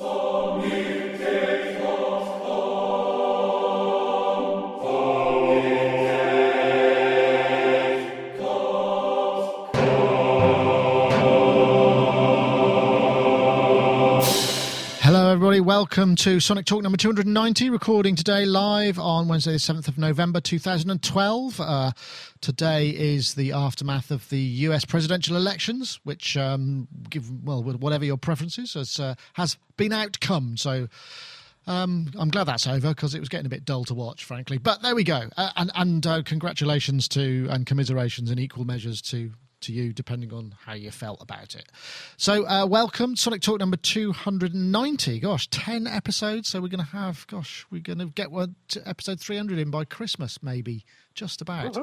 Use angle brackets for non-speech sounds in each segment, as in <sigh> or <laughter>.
everybody. Welcome to Sonic Talk number 290, recording today live on Wednesday, the 7th of November 2012. Uh, today is the aftermath of the US presidential elections, which, um, give, well, whatever your preferences, has, uh, has been outcome. So. Um, I'm glad that's over because it was getting a bit dull to watch, frankly. But there we go. Uh, and and uh, congratulations to and commiserations in equal measures to to you, depending on how you felt about it. So, uh, welcome, Sonic Talk number 290. Gosh, 10 episodes. So, we're going to have, gosh, we're going to get one episode 300 in by Christmas, maybe, just about.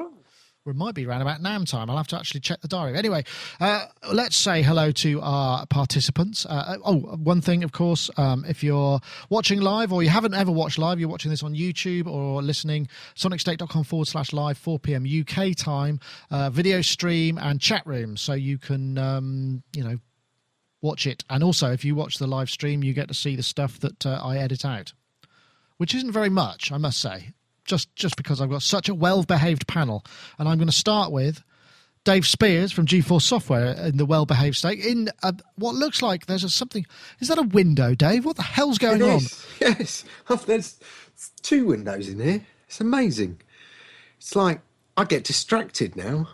It might be around about NAMM time. I'll have to actually check the diary. Anyway, uh, let's say hello to our participants. Uh, uh, oh, one thing, of course, um, if you're watching live or you haven't ever watched live, you're watching this on YouTube or listening, sonicstate.com forward slash live, 4 p.m. UK time, uh, video stream and chat room. So you can, um, you know, watch it. And also, if you watch the live stream, you get to see the stuff that uh, I edit out, which isn't very much, I must say just just because I've got such a well behaved panel, and I'm going to start with Dave Spiers from GForce Software in the well behaved state in a, what looks like there's a something. Is that a window, Dave? What the hell's going on? <laughs> Yes, there's two windows in here. It's amazing. It's like I get distracted now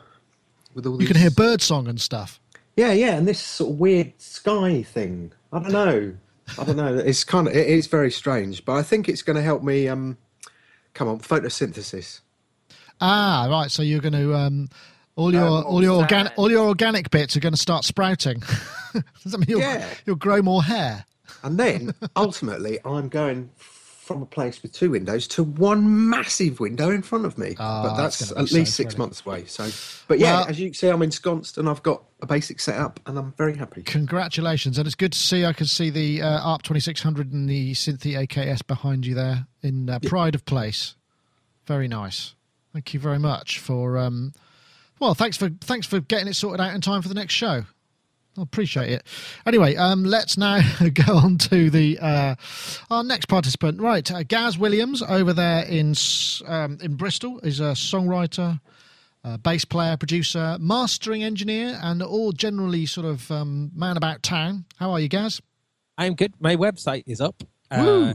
with all. You can hear birdsong and stuff. Yeah, yeah, and this sort of weird sky thing. I don't know. I don't know. It's kind of it is very strange, but I think it's going to help me um, Come on, photosynthesis. Ah, right. So you're going to um, all your um, all your organic all your organic bits are going to start sprouting. <laughs> Does that mean you'll, yeah. you'll grow more hair? And then ultimately, I'm going from a place with two windows to one massive window in front of me. Oh, but that's, that's at so least six funny. months away. So, but yeah, well, as you can see, I'm ensconced and I've got a basic setup, and I'm very happy. Congratulations, and it's good to see. I can see the uh, ARP 2600 and the Synthi AKS behind you there in uh, pride of place. Very nice. Thank you very much for. Um, well, thanks for thanks for getting it sorted out in time for the next show. I appreciate it. Anyway, um, let's now <laughs> go on to the uh, our next participant. Right, uh, Gaz Williams over there in um, in Bristol is a songwriter, uh, bass player, producer, mastering engineer, and all generally sort of um, man about town. How are you, Gaz? I'm good. My website is up. Uh,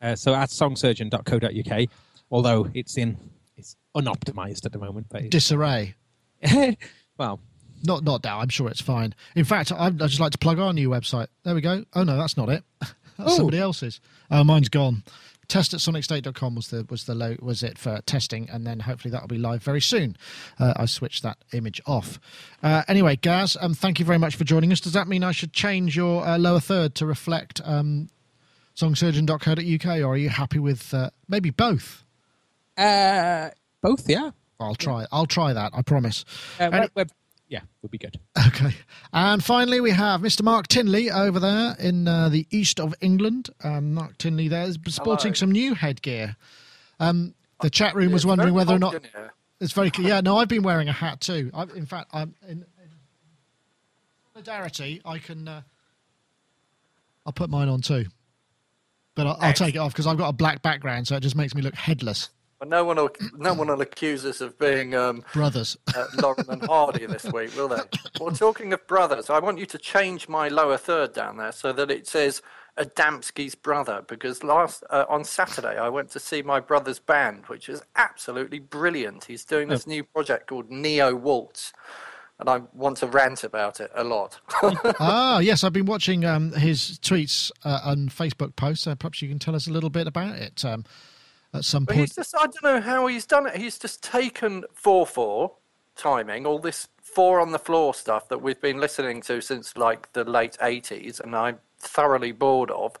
uh, so at songsurgeon.co.uk, although it's in it's unoptimized at the moment. But disarray. <laughs> well, not not now. I'm sure it's fine. In fact, I'd, I'd just like to plug our new website. There we go. Oh no, that's not it. <laughs> that's Ooh. somebody else's. Oh, mine's gone. Test at sonicstate.com was the was the low was it for testing, and then hopefully that'll be live very soon. Uh, I switched that image off. Uh, anyway, Gaz, um, thank you very much for joining us. Does that mean I should change your uh, lower third to reflect um, songsurgeon.co.uk, or are you happy with uh, maybe both? Uh, both, yeah. I'll try. I'll try that. I promise. Uh, web, yeah, would be good. Okay. And finally, we have Mr. Mark Tinley over there in uh, the east of England. Um, Mark Tinley there is sporting Hello. some new headgear. Um, the chat room was wondering whether or not. It's very clear. Yeah, no, I've been wearing a hat too. I, in fact, I'm in, in solidarity. I can. Uh, I'll put mine on too, but I'll, I'll take it off because I've got a black background, so it just makes me look headless. But no one will, no one will accuse us of being um, brothers, uh, Laurel and Hardy this week, will they? <laughs> Well, talking of brothers, I want you to change my lower third down there so that it says Adamski's brother, because last uh, on Saturday I went to see my brother's band, which is absolutely brilliant. He's doing this oh. new project called Neo Waltz. And I want to rant about it a lot. <laughs> ah, yes, I've been watching um, his tweets uh, and Facebook posts. Uh, perhaps you can tell us a little bit about it. Um, at some point. he's just, I don't know how he's done it. He's just taken 4 4 timing, all this four on the floor stuff that we've been listening to since like the late 80s, and I'm thoroughly bored of.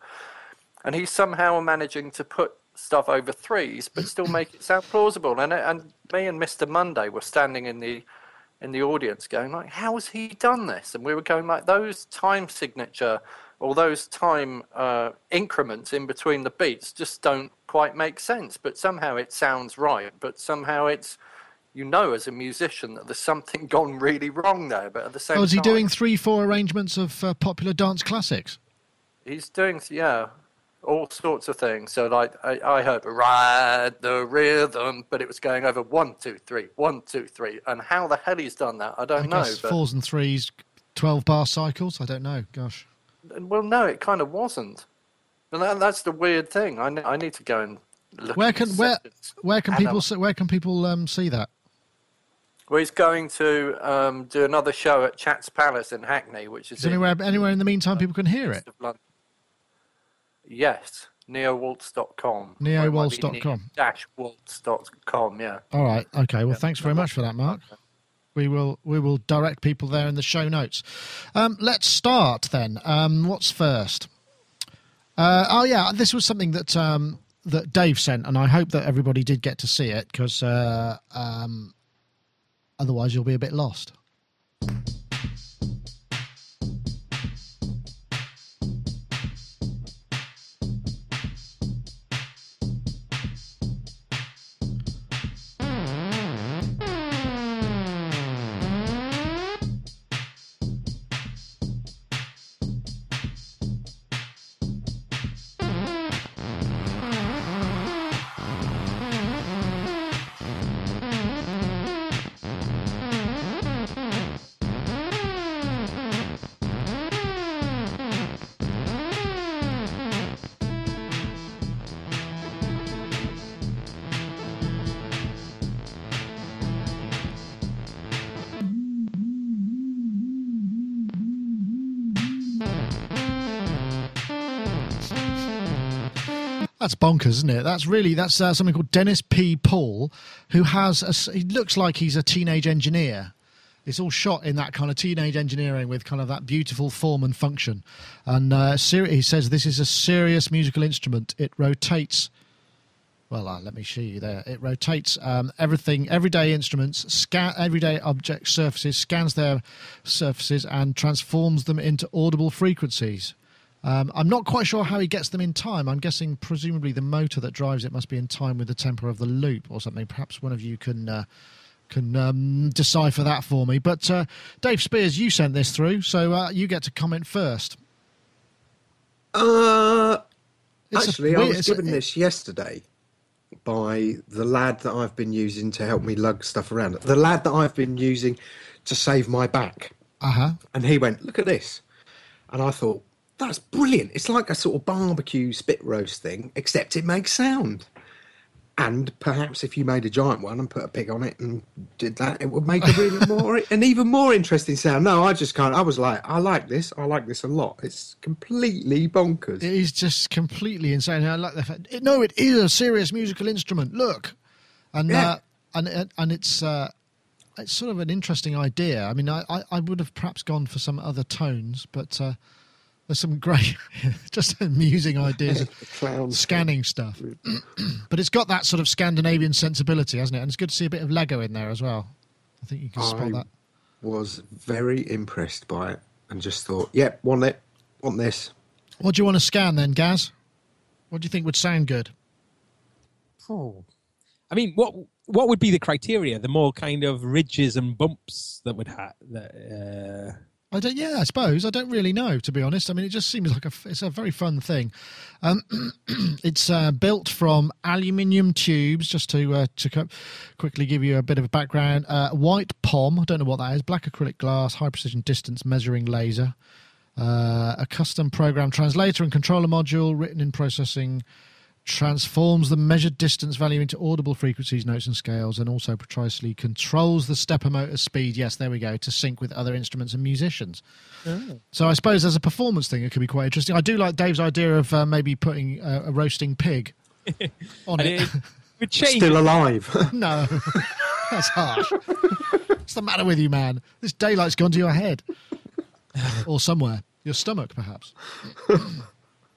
And he's somehow managing to put stuff over threes, but still make it sound plausible. And and me and Mr. Monday were standing in the in the audience, going like, "How has he done this?" And we were going like, "Those time signature all those time uh, increments in between the beats just don't quite make sense. But somehow it sounds right. But somehow it's you know as a musician that there's something <laughs> gone really wrong there. But at the same, oh, is he time, doing three, four arrangements of uh, popular dance classics? he's doing yeah all sorts of things. So like I, I heard ride the rhythm, but it was going over one two three, one two three, and how the hell he's done that, I don't I know. Guess but... fours and threes, twelve bar cycles. I don't know. Gosh. Well, no, it kind of wasn't. And that, that's the weird thing. I, I need to go and look. Where can where where can people see, where can people um, see that? Well, he's going to um, do another show at Chats Palace in Hackney, which is, is anywhere anywhere in the meantime people can hear it. Yes, neowaltz.com. Neowaltz.com. Dash waltz.com, yeah. All right. Okay. Well, thanks very much for that, Mark. We will we will direct people there in the show notes. Um, let's start then. Um, what's first? Uh, oh yeah, this was something that um, that Dave sent, and I hope that everybody did get to see it because uh, um, otherwise you'll be a bit lost. That's bonkers, isn't it? That's really that's uh, something called Dennis P. Paul, who has a, he looks like he's a teenage engineer. It's all shot in that kind of teenage engineering with kind of that beautiful form and function. And uh, he says this is a serious musical instrument. It rotates. Well, uh, let me show you there. It rotates um, everything, everyday instruments, scan everyday object surfaces, scans their surfaces, and transforms them into audible frequencies. Um, I'm not quite sure how he gets them in time. I'm guessing, presumably, the motor that drives it must be in time with the tempo of the loop or something. Perhaps one of you can uh, can um, decipher that for me. But uh, Dave Spiers, you sent this through, so uh, you get to comment first. Uh, actually, a, I was given a, this yesterday by the lad that I've been using to help me lug stuff around. The lad that I've been using to save my back. Uh huh. And he went, "Look at this," and I thought, that's brilliant. It's like a sort of barbecue spit roast thing, except it makes sound. And perhaps if you made a giant one and put a pig on it and did that, it would make a really <laughs> more an even more interesting sound. No, I just can't. I was like, I like this. I like this a lot. It's completely bonkers. It is just completely insane. I like the fact. It, no, it is a serious musical instrument. Look, and yeah. uh, and and it's. Uh, it's sort of an interesting idea. I mean, I, I, I, would have perhaps gone for some other tones, but uh, there's some great, <laughs> just amusing ideas of <laughs> scanning stuff. <clears throat> but it's got that sort of Scandinavian sensibility, hasn't it? And it's good to see a bit of Lego in there as well. I think you can spell that. Was very impressed by it and just thought, yep, want it, want this. What do you want to scan then, Gaz? What do you think would sound good? Oh, I mean, what what would be the criteria? The more kind of ridges and bumps that would have that. Uh I don't. Yeah, I suppose I don't really know to be honest. I mean, it just seems like a. It's a very fun thing. Um, <clears throat> it's uh, built from aluminium tubes. Just to uh, to quickly give you a bit of a background. Uh, white POM. I don't know what that is. Black acrylic glass, high precision distance measuring laser. Uh, a custom program translator and controller module written in processing transforms the measured distance value into audible frequencies, notes, and scales, and also precisely controls the stepper motor speed. Yes, there we go, to sync with other instruments and musicians. Oh. So I suppose as a performance thing, it could be quite interesting. I do like Dave's idea of uh, maybe putting uh, a roasting pig <laughs> on it. it. <laughs> it Still alive? <laughs> no, that's harsh. What's the matter with you, man? This daylight's gone to your head, or somewhere, your stomach, perhaps. but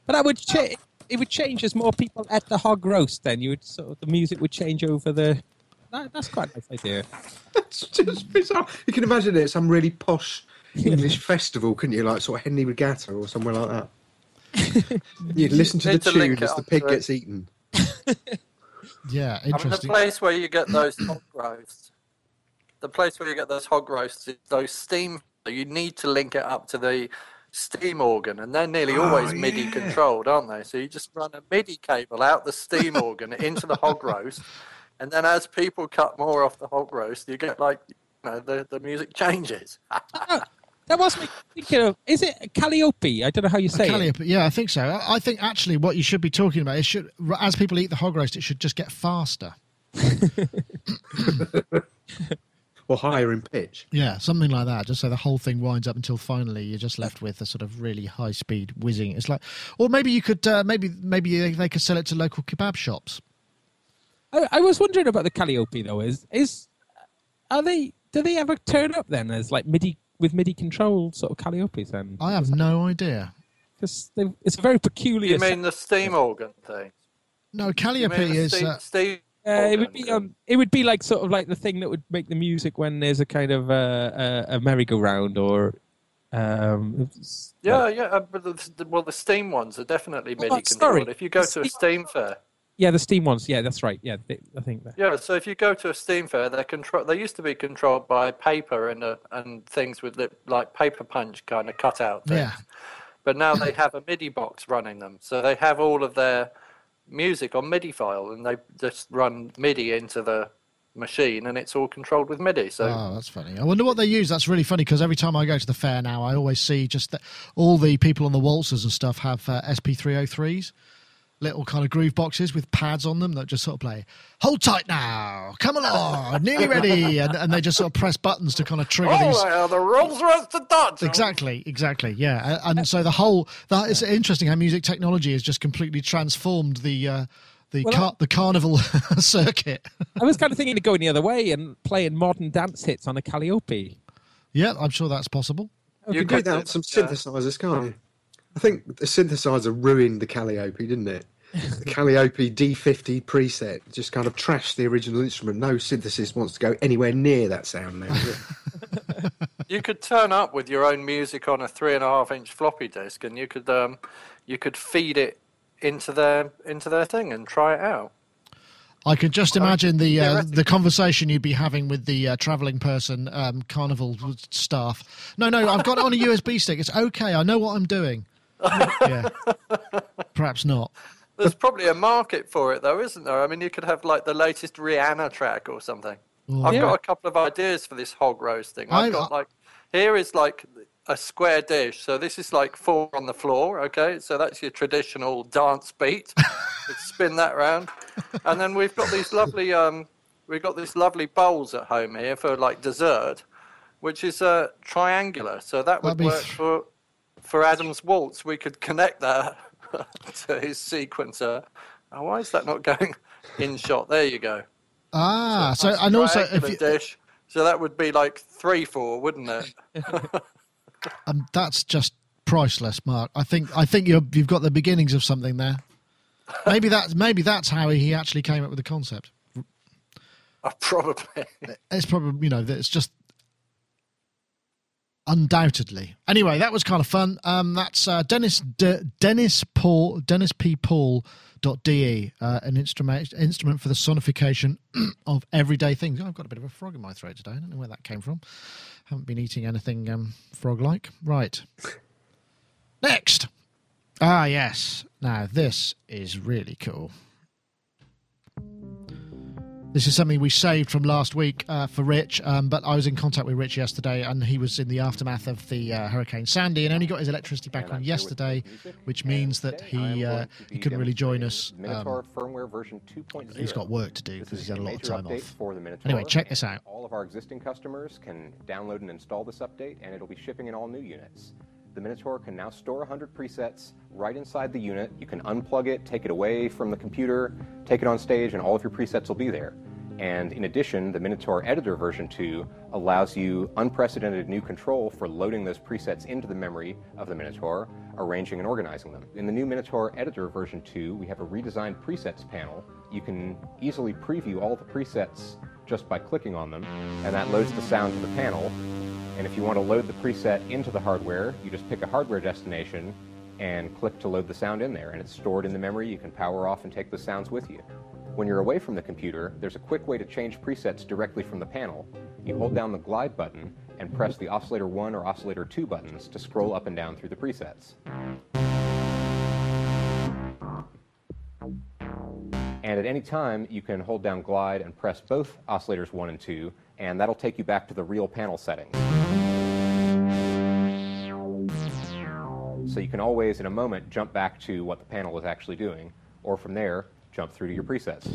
that would change it would change as more people at the hog roast. Then you would sort of the music would change over the. That, that's quite a nice idea. <laughs> that's just bizarre. You can imagine it some really posh English <laughs> festival, couldn't you? Like sort of Henley Regatta or somewhere like that. <laughs> You'd listen to the tune as the pig gets eaten. yeah, interesting. I mean, the place where you get those hog roasts, the place where you get those hog roasts is those steam. You need to link it up to the steam organ, and they're nearly oh, always Oh, MIDI controlled, aren't they? So you just run a MIDI cable out the steam <laughs> organ into the hog roast, and then as people cut more off the hog roast, you get like you know the the music changes. <laughs> Oh, that was me thinking of. Is it Calliope? I don't know how you say it. Calliope, yeah, I think so. I I think actually what you should be talking about is should as people eat the hog roast, it should just get faster. <laughs> Or higher in pitch. Yeah, something like that. Just so the whole thing winds up until finally you're just left with a sort of really high speed whizzing. It's like, or maybe you could, uh, maybe maybe they, they could sell it to local kebab shops. I, I was wondering about the Calliope though. Is is are they? Do they ever turn up then as like MIDI with MIDI controlled sort of Calliopes then? I have no idea. Because it's a very peculiar. You mean the steam organ thing? No, You Calliope mean the is. steam, Uh, steam Uh, it would be um, it would be like sort of like the thing that would make the music when there's a kind of uh, a, a merry-go-round or um, Yeah, like- yeah. uh, But the, the, well, the steam ones are definitely Oh, MIDI sorry. controlled. If you go to a Steam- steam fair, yeah, the steam ones. Yeah, that's right. Yeah, they, I think that. yeah. So if you go to a steam fair, they're control. They used to be controlled by paper and uh, and things with li- like paper punch kind of cutout things. yeah, But now they have a MIDI box running them, so they have all of their music on MIDI file, and they just run MIDI into the machine, and it's all controlled with MIDI. So Oh, that's funny. I wonder what they use. That's really funny because every time I go to the fair now, I always see just that all the people on the waltzers and stuff have uh, SP303s, little kind of groove boxes with pads on them that just sort of play, hold tight now, come along, nearly ready. And, and they just sort of press buttons to kind of trigger these. oh, yeah, the Rolls Royce to Dodge. Exactly, exactly, yeah, A- and so the whole that is interesting how music technology has just completely transformed the uh, the Well, car- the carnival <laughs> circuit. I was kind of thinking of going the other way and playing modern dance hits on a Calliope. yeah, I'm sure that's possible. You, You can do that do- on some yeah. synthesizers, can't you? I think the synthesizer ruined the Calliope, didn't it? The Calliope D50 preset just kind of trashed the original instrument. No synthesis wants to go anywhere near that sound now. <laughs> You could turn up with your own music on a three and a half inch floppy disk, and you could um, you could feed it into their into their thing and try it out. I could just imagine the uh, the conversation you'd be having with the uh, travelling person, um, carnival staff. No, no, I've got it on a <laughs> USB stick. It's okay. I know what I'm doing. Yeah, perhaps not. There's probably a market for it, though, isn't there? I mean, you could have like the latest Rihanna track or something. I've Yeah. got a couple of ideas for this hog roast thing. I've I- got like here is like a square dish. So this is like four on the floor. Okay, so that's your traditional dance beat. <laughs> Spin that round, and then we've got these lovely um, we've got these lovely bowls at home here for like dessert, which is uh, triangular. So that would That'd work th- for for Adam's waltz. We could connect that <laughs> to his sequencer. Oh, why is that not going <laughs> in shot? There you go. Ah, so Nice and also if you, dish. So that would be like three four, wouldn't it? <laughs> um, that's just priceless, Mark. I think I think you're, you've got the beginnings of something there. Maybe that's maybe that's how he actually came up with the concept. Oh, probably. It's probably you know it's just undoubtedly. Anyway, that was kind of fun. Um, that's uh, Dennis D- Dennis Paul Dennis P Paul. Dot de uh, an instrument instrument for the sonification <clears throat> of everyday things. I've got a bit of a frog in my throat today. I don't know where that came from. Haven't been eating anything um, frog-like. Right. Next. Ah, yes. Now this is really cool. This is something we saved from last week uh, for Rich, um, but I was in contact with Rich yesterday, and he was in the aftermath of the uh, Hurricane Sandy, and only got his electricity back on I'm here with yesterday, which means that he uh, he couldn't really join us. Um, firmware version 2.0. he's got work to do because he's got a lot of time off. Anyway, check this out. All of our existing customers can download and install this update, and it'll be shipping in all new units. The Minitaur can now store 100 presets right inside the unit. You can unplug it, take it away from the computer, take it on stage, and all of your presets will be there. And in addition, the Minitaur Editor version 2 allows you unprecedented new control for loading those presets into the memory of the Minitaur, arranging and organizing them. In the new Minitaur Editor version 2, we have a redesigned presets panel. You can easily preview all the presets just by clicking on them, and that loads the sound to the panel. And if you want to load the preset into the hardware, you just pick a hardware destination and click to load the sound in there, and it's stored in the memory. You can power off and take the sounds with you. When you're away from the computer, there's a quick way to change presets directly from the panel. You hold down the glide button, and press the oscillator 1 or oscillator 2 buttons to scroll up and down through the presets. And at any time, you can hold down glide and press both oscillators 1 and 2, and that'll take you back to the real panel settings. So you can always, in a moment, jump back to what the panel is actually doing, or from there, jump through to your presets.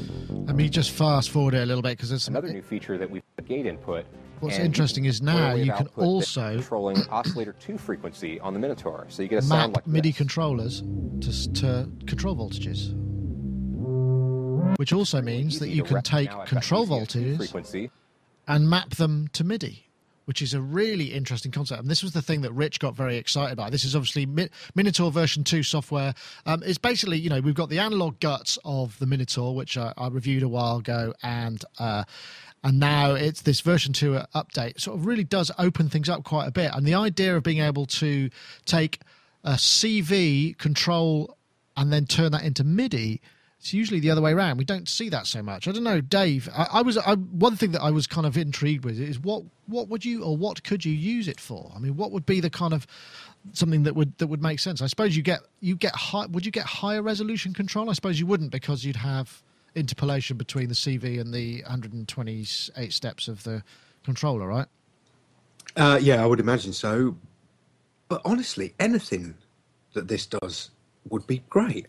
Let me just fast forward it a little bit because there's another new feature that we've gate input. What's interesting is now you can also controlling <coughs> oscillator two frequency on the Minitaur, so you get a sound like MIDI this. controllers to, to control voltages, which also means that you can take control voltages frequency. And map them to MIDI which is a really interesting concept. And this was the thing that Rich got very excited about. This is obviously Minitaur version 2 software. Um, it's basically, you know, we've got the analog guts of the Minitaur, which I, I reviewed a while ago, and. Uh, and now it's this version 2 update sort of really does open things up quite a bit and the idea of being able to take a cv control and then turn that into midi it's usually the other way around. We don't see that so much. I don't know, Dave. I, I was I, one thing that I was kind of intrigued with is what what would you or what could you use it for? I mean, what would be the kind of something that would that would make sense? I suppose you get you get high. Would you get higher resolution control? I suppose you wouldn't because you'd have interpolation between the CV and the 128 steps of the controller, right? Uh, yeah, I would imagine so. But honestly, anything that this does would be great.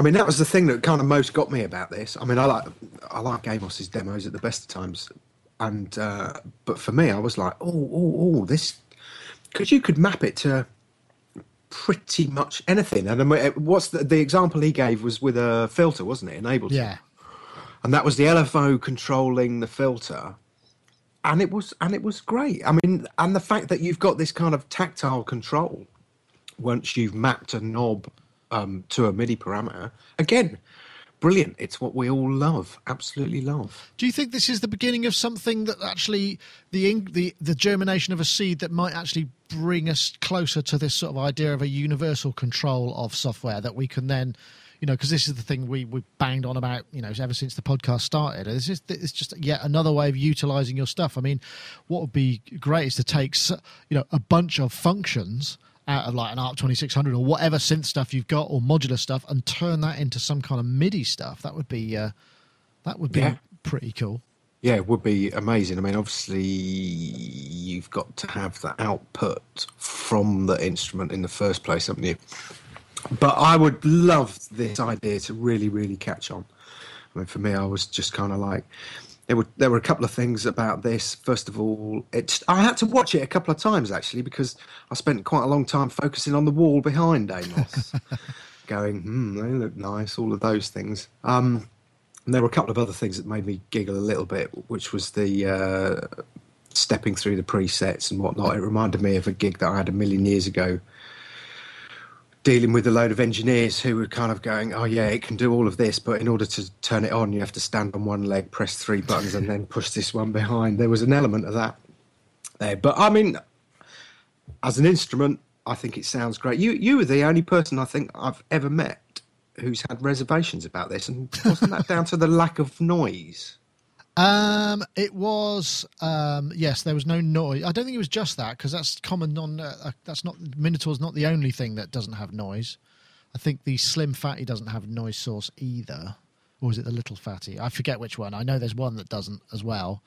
I mean, that was the thing that kind of most got me about this. I mean, I like I like Amos's demos at the best of times, and uh, but for me, I was like, oh, oh, oh, this because you could map it to pretty much anything. And what's the, the example he gave was with a filter, wasn't it? Enabled. Yeah. And that was the LFO controlling the filter, and it was and it was great. I mean, and the fact that you've got this kind of tactile control once you've mapped a knob um, to a MIDI parameter. Again, brilliant. It's what we all love, absolutely love. Do you think this is the beginning of something that actually the the the germination of a seed that might actually bring us closer to this sort of idea of a universal control of software that we can then you know, because this is the thing we we banged on about, you know, ever since the podcast started. This is it's just yet another way of utilizing your stuff. I mean, what would be great is to take, you know, a bunch of functions out of like an ARP 2600 or whatever synth stuff you've got or modular stuff and turn that into some kind of MIDI stuff. That would be uh, that would be yeah. pretty cool. Yeah, it would be amazing. I mean, obviously, you've got to have the output from the instrument in the first place, haven't you? But I would love this idea to really, really catch on. I mean, for me, I was just kind of like, there were there were a couple of things about this. First of all, it I had to watch it a couple of times actually because I spent quite a long time focusing on the wall behind Amos, <laughs> going, "Hmm, they look nice." All of those things. Um, and there were a couple of other things that made me giggle a little bit, which was the uh, stepping through the presets and whatnot. It reminded me of a gig that I had a million years ago dealing with a load of engineers who were kind of going, "Oh yeah, it can do all of this, but in order to turn it on, you have to stand on one leg, press three buttons, and then push this one behind." There was an element of that there, but I mean, as an instrument, I think it sounds great. You you were the only person I think I've ever met who's had reservations about this, and wasn't that down to the lack of noise? Um, it was um, yes, there was no noise. I don't think it was just that because that's common on. Uh, uh, that's not Minitaur's not the only thing that doesn't have noise. I think the Slim Phatty doesn't have noise source either, or is it the Little Phatty? I forget which one. I know there's one that doesn't as well.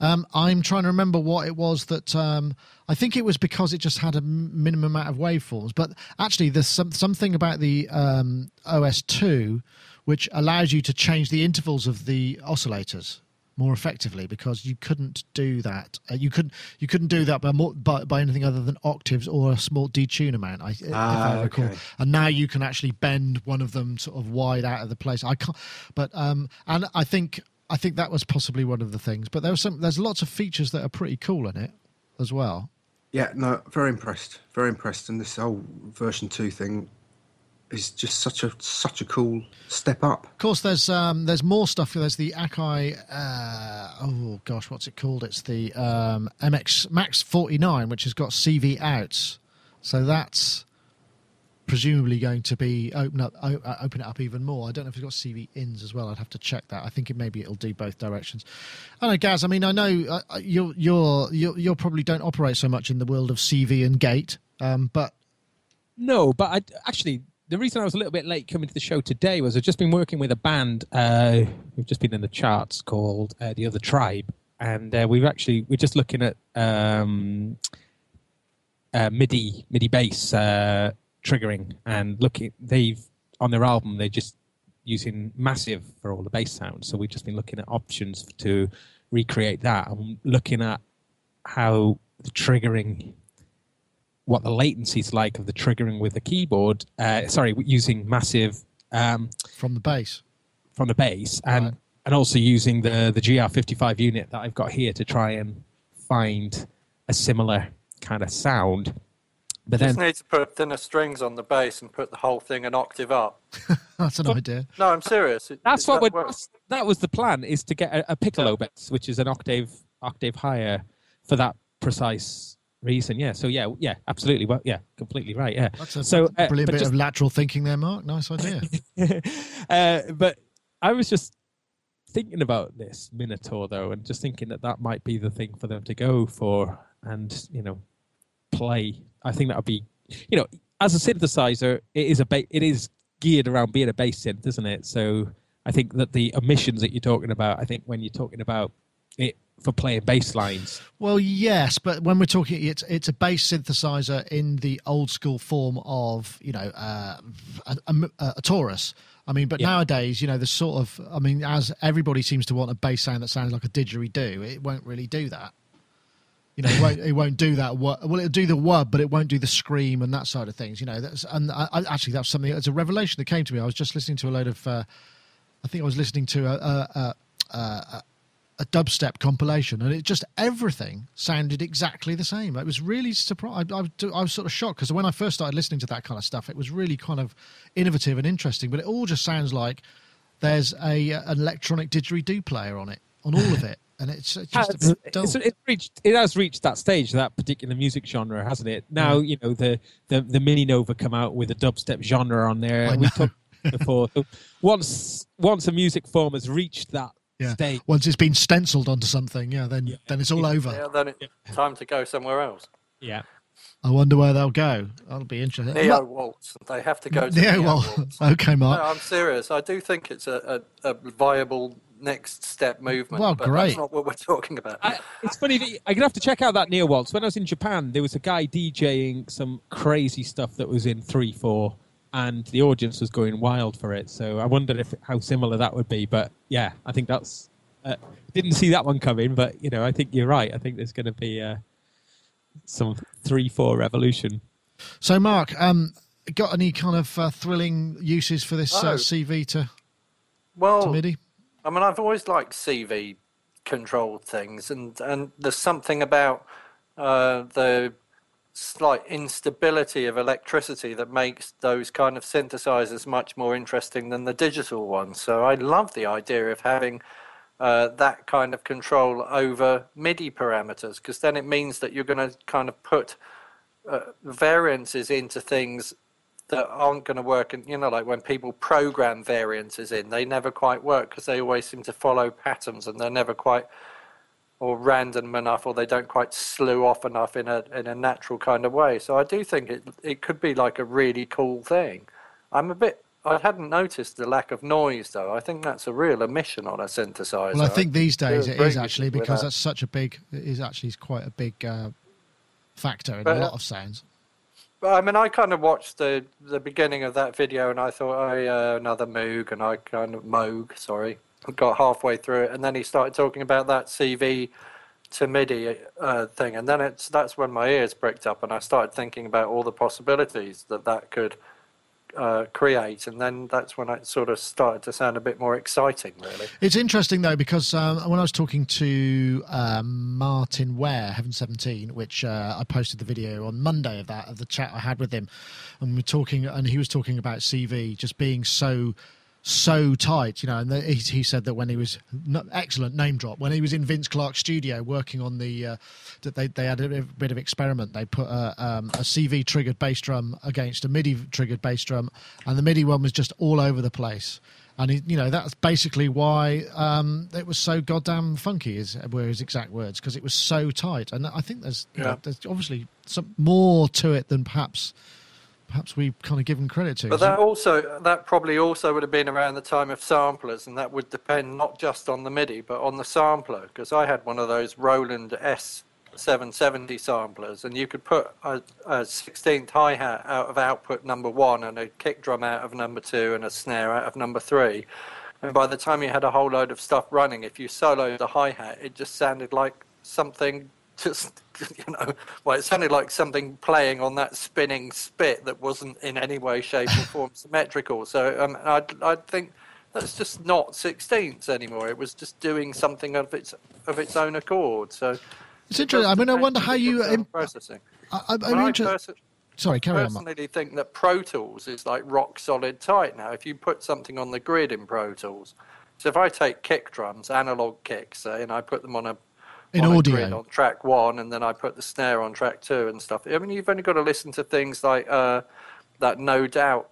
Um, I'm trying to remember what it was that um, I think it was because it just had a minimum amount of waveforms. But actually, there's some something about the um, OS2 which allows you to change the intervals of the oscillators more effectively because you couldn't do that. Uh, you couldn't you couldn't do that by, more, by, by anything other than octaves or a small detune amount. I, ah, I recall. Okay. And now you can actually bend one of them sort of wide out of the place. I can't, but um, and I think I think that was possibly one of the things. But there was some. There's lots of features that are pretty cool in it as well. Yeah, no, very impressed. Very impressed. And this whole version two thing is just such a such a cool step up. Of course, there's um, there's more stuff. There's the Akai. Uh, oh gosh, what's it called? It's the um, MX Max 49, which has got CV out. So that's presumably going to be open up uh, open it up even more. I don't know if it's got CV ins as well. I'd have to check that. I think it maybe it'll do both directions. I know, Gaz. I mean, I know uh, you're you're you're you probably don't operate so much in the world of CV and gate, um, but no, but I actually the reason I was a little bit late coming to the show today was I've just been working with a band uh, who've just been in the charts called uh, the Other Tribe, and uh, we've actually we're just looking at um, uh, MIDI MIDI bass uh, triggering and looking. They've on their album they're just using massive for all the bass sounds. So we've just been looking at options to recreate that and looking at how the triggering what the latency is like of the triggering with the keyboard. Uh, sorry, using massive um, from the bass, from the bass, and right. and also using the the GR55 unit that I've got here to try and find a similar kind of sound. But you then, just need to put thinner strings on the bass and put the whole thing an octave up. <laughs> that's an idea. No, I'm serious. It, that's what that, that was the plan: is to get a, a piccolo yeah. bass, which is an octave octave higher, for that precise reason. Yeah. So yeah, yeah, absolutely. Well, yeah, completely right. Yeah. That's a so, uh, brilliant bit just, of lateral thinking there, Mark. Nice idea. <laughs> uh, but I was just thinking about this Minitaur though, and just thinking that that might be the thing for them to go for, and you know, play. I think that would be, you know, as a synthesizer, it is a ba- it is geared around being a bass synth, isn't it? So I think that the emissions that you're talking about, I think when you're talking about it for playing bass lines. Well, yes, but when we're talking, it's it's a bass synthesizer in the old school form of you know uh, a, a, a, Taurus. I mean, but yeah. nowadays, you know, the sort of, I mean, as everybody seems to want a bass sound that sounds like a didgeridoo, it won't really do that. You know, it won't, it won't do that. Well, it'll do the wub, but it won't do the scream and that side of things. You know, that's and I, actually that's something. It's a revelation that came to me. I was just listening to a load of. Uh, I think I was listening to a, a, a, a dubstep compilation, and it just everything sounded exactly the same. It was really surprised. I, I, I was sort of shocked because when I first started listening to that kind of stuff, it was really kind of innovative and interesting. But it all just sounds like there's a uh, an electronic didgeridoo player on it, on all of it. And it's, it's just it's, it's, it's, reached it has reached that stage that particular music genre hasn't it now yeah. you know the, the the MiniNova come out with a dubstep genre on there we talked before <laughs> so once once a music form has reached that yeah. State. Once it's been stenciled onto something, yeah, then yeah. then it's all over. Yeah, then it's time to go somewhere else. Yeah. I wonder where they'll go. That'll be interesting. Neo Waltz. They have to go to <laughs> Neo, Neo Waltz. okay, Mark. No, I'm serious. I do think it's a, a, a viable next step movement. Well, but great. That's not what we're talking about. I, it's funny. That, I'm gonna have to check out that Neo Waltz. When I was in Japan, there was a guy DJing some crazy stuff that was in three four and the audience was going wild for it. So I wondered if how similar that would be. But yeah, I think that's uh, didn't see that one coming, but you know, I think you're right. I think there's going to be uh, some three-four revolution. So, Mark, um, got any kind of uh, thrilling uses for this uh, oh. CV to well to MIDI? I mean, I've always liked CV controlled things, and and there's something about uh, the slight instability of electricity that makes those kind of synthesizers much more interesting than the digital ones. So I love the idea of having uh, that kind of control over MIDI parameters because then it means that you're going to kind of put uh, variances into things that aren't going to work. And you know, like when people program variances in, they never quite work because they always seem to follow patterns and they're never quite or random enough or they don't quite slew off enough in a in a natural kind of way. So I do think it it could be like a really cool thing. I'm a bit I hadn't noticed the lack of noise though. I think that's a real omission on a synthesizer. Well, I think these days it is actually because that. that's such a big. It is actually quite a big uh, factor in but, a lot of sounds. But I mean, I kind of watched the the beginning of that video and I thought, oh yeah, another Moog, and I kind of Moog, sorry, got halfway through it, and then he started talking about that CV to MIDI uh, thing, and then it's that's when my ears pricked up, and I started thinking about all the possibilities that that could uh, create, and then that's when it sort of started to sound a bit more exciting. Really, it's interesting though because um, when I was talking to um, Martyn Ware, Heaven Seventeen, which uh, I posted the video on Monday of that of the chat I had with him, and we are talking, and he was talking about CV just being so so tight, you know. And the, he, he, said that when he was excellent name drop when he was in Vince Clarke's studio working on the uh, that they they had a, bit of experiment. They put a, um, a CV triggered bass drum against a MIDI triggered bass drum, and the MIDI one was just all over the place. And he, you know that's basically why um, it was so goddamn funky. Is were his exact words because it was so tight. And I think there's yeah. know, there's obviously some more to it than perhaps perhaps we kind of given credit to. But that also that probably also would have been around the time of samplers, and that would depend not just on the MIDI but on the sampler. Because I had one of those Roland S. 770 samplers, and you could put a, a 16th hi hat out of output number one, and a kick drum out of number two, and a snare out of number three. And by the time you had a whole load of stuff running, if you soloed the hi hat, it just sounded like something just <laughs> you know well it sounded like something playing on that spinning spit that wasn't in any way shape or form <laughs> symmetrical. So um, I, I think that's just not sixteenths anymore. It was just doing something of its of its own accord. So it's interesting. I mean i wonder how you imp- processing. I, am interested Sorry, carry I personally on, think that Pro Tools is like rock solid tight now. If you put something on the grid in Pro Tools, so if I take kick drums, analog kicks, say, and I put them on a in on audio on track one, and then I put the snare on track two and stuff. I mean, you've only got to listen to things like uh, that. No doubt.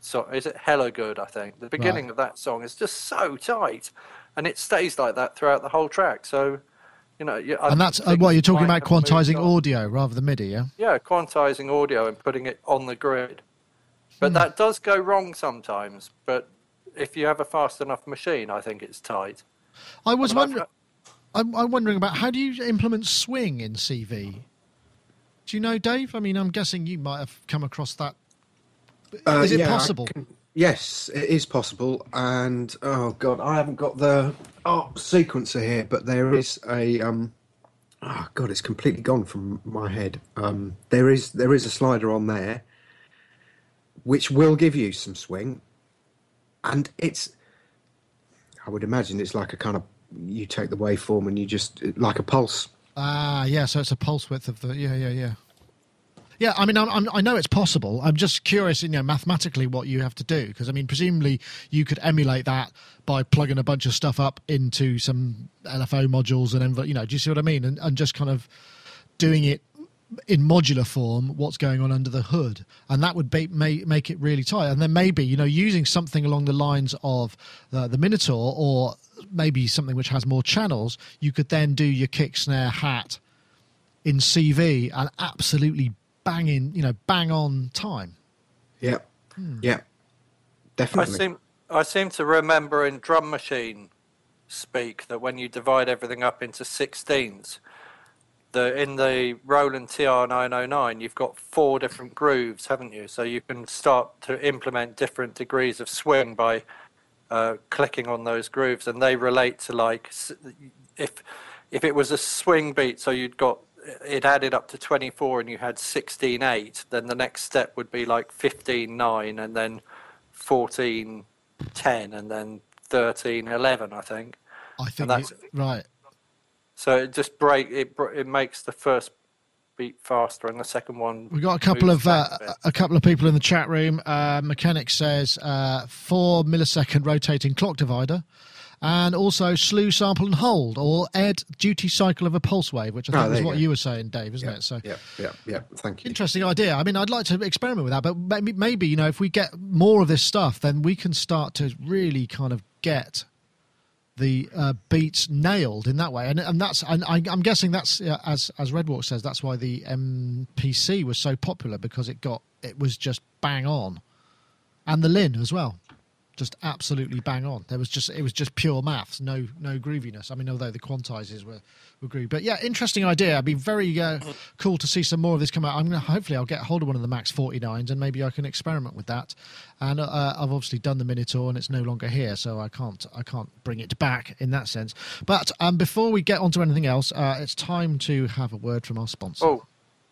So is it hella good? I think the beginning right. of that song is just so tight, and it stays like that throughout the whole track. So you know, and that's uh, what you're talking about quantizing audio rather than MIDI, yeah? Yeah, quantizing audio and putting it on the grid. But hmm. that does go wrong sometimes. But if you have a fast enough machine, I think it's tight. I was wondering. I'm, I'm wondering about how do you implement swing in CV? Do you know, Dave? I mean, I'm guessing you might have come across that. Uh, is it yeah, possible? Can, yes, it is possible. And oh god, I haven't got the oh sequencer here, but there is a um. Oh god, it's completely gone from my head. Um, there is there is a slider on there, which will give you some swing, and it's. I would imagine it's like a kind of you take the waveform and you just like a pulse. Ah, yeah. So it's a pulse width of the yeah, yeah, yeah. Yeah, I mean, I'm, I'm, i know it's possible. I'm just curious, you know, mathematically what you have to do because I mean, presumably you could emulate that by plugging a bunch of stuff up into some LFO modules and you know, do you see what I mean? And, and just kind of doing it in modular form what's going on under the hood and that would be, may, make it really tight and then maybe you know using something along the lines of uh, the minitaur or maybe something which has more channels you could then do your kick snare hat in cv and absolutely bang in you know bang on time yeah hmm. yeah definitely I seem, I seem to remember in drum machine speak that when you divide everything up into sixteens the in the Roland TR909, you've got four different grooves, haven't you? So you can start to implement different degrees of swing by uh, clicking on those grooves, and they relate to like if if it was a swing beat, so you'd got it added up to 24 and you had 16.8, then the next step would be like 15.9 and then 14.10 and then 13.11, I think. I think that's right. So it just break it. It makes the first beat faster, and the second one. We got a couple of uh, a, a couple of people in the chat room. Uh, Mechanic says uh, four millisecond rotating clock divider. And also slew, sample, and hold, or add duty cycle of a pulse wave, which I think oh, is what go. you were saying, Dave, isn't yeah, it? So, yeah, yeah, yeah. Thank you. Interesting idea. I mean, I'd like to experiment with that, but maybe, maybe you know, if we get more of this stuff, then we can start to really kind of get the uh, beats nailed in that way, and and that's and I, am guessing that's uh, as as Redwalk says that's why the MPC was so popular because it got it was just bang on, and the Linn as well just absolutely bang on. There was just it was just pure maths, no no grooviness. I mean, although the quantizers were groovy, but yeah, interesting idea. I'd be very uh, cool to see some more of this come out. I'm gonna hopefully I'll get hold of one of the Max 49s and maybe I can experiment with that. And uh, I've obviously done the Minitaur and it's no longer here, so I can't I can't bring it back in that sense. But um, before we get on to anything else, uh, it's time to have a word from our sponsor. Oh.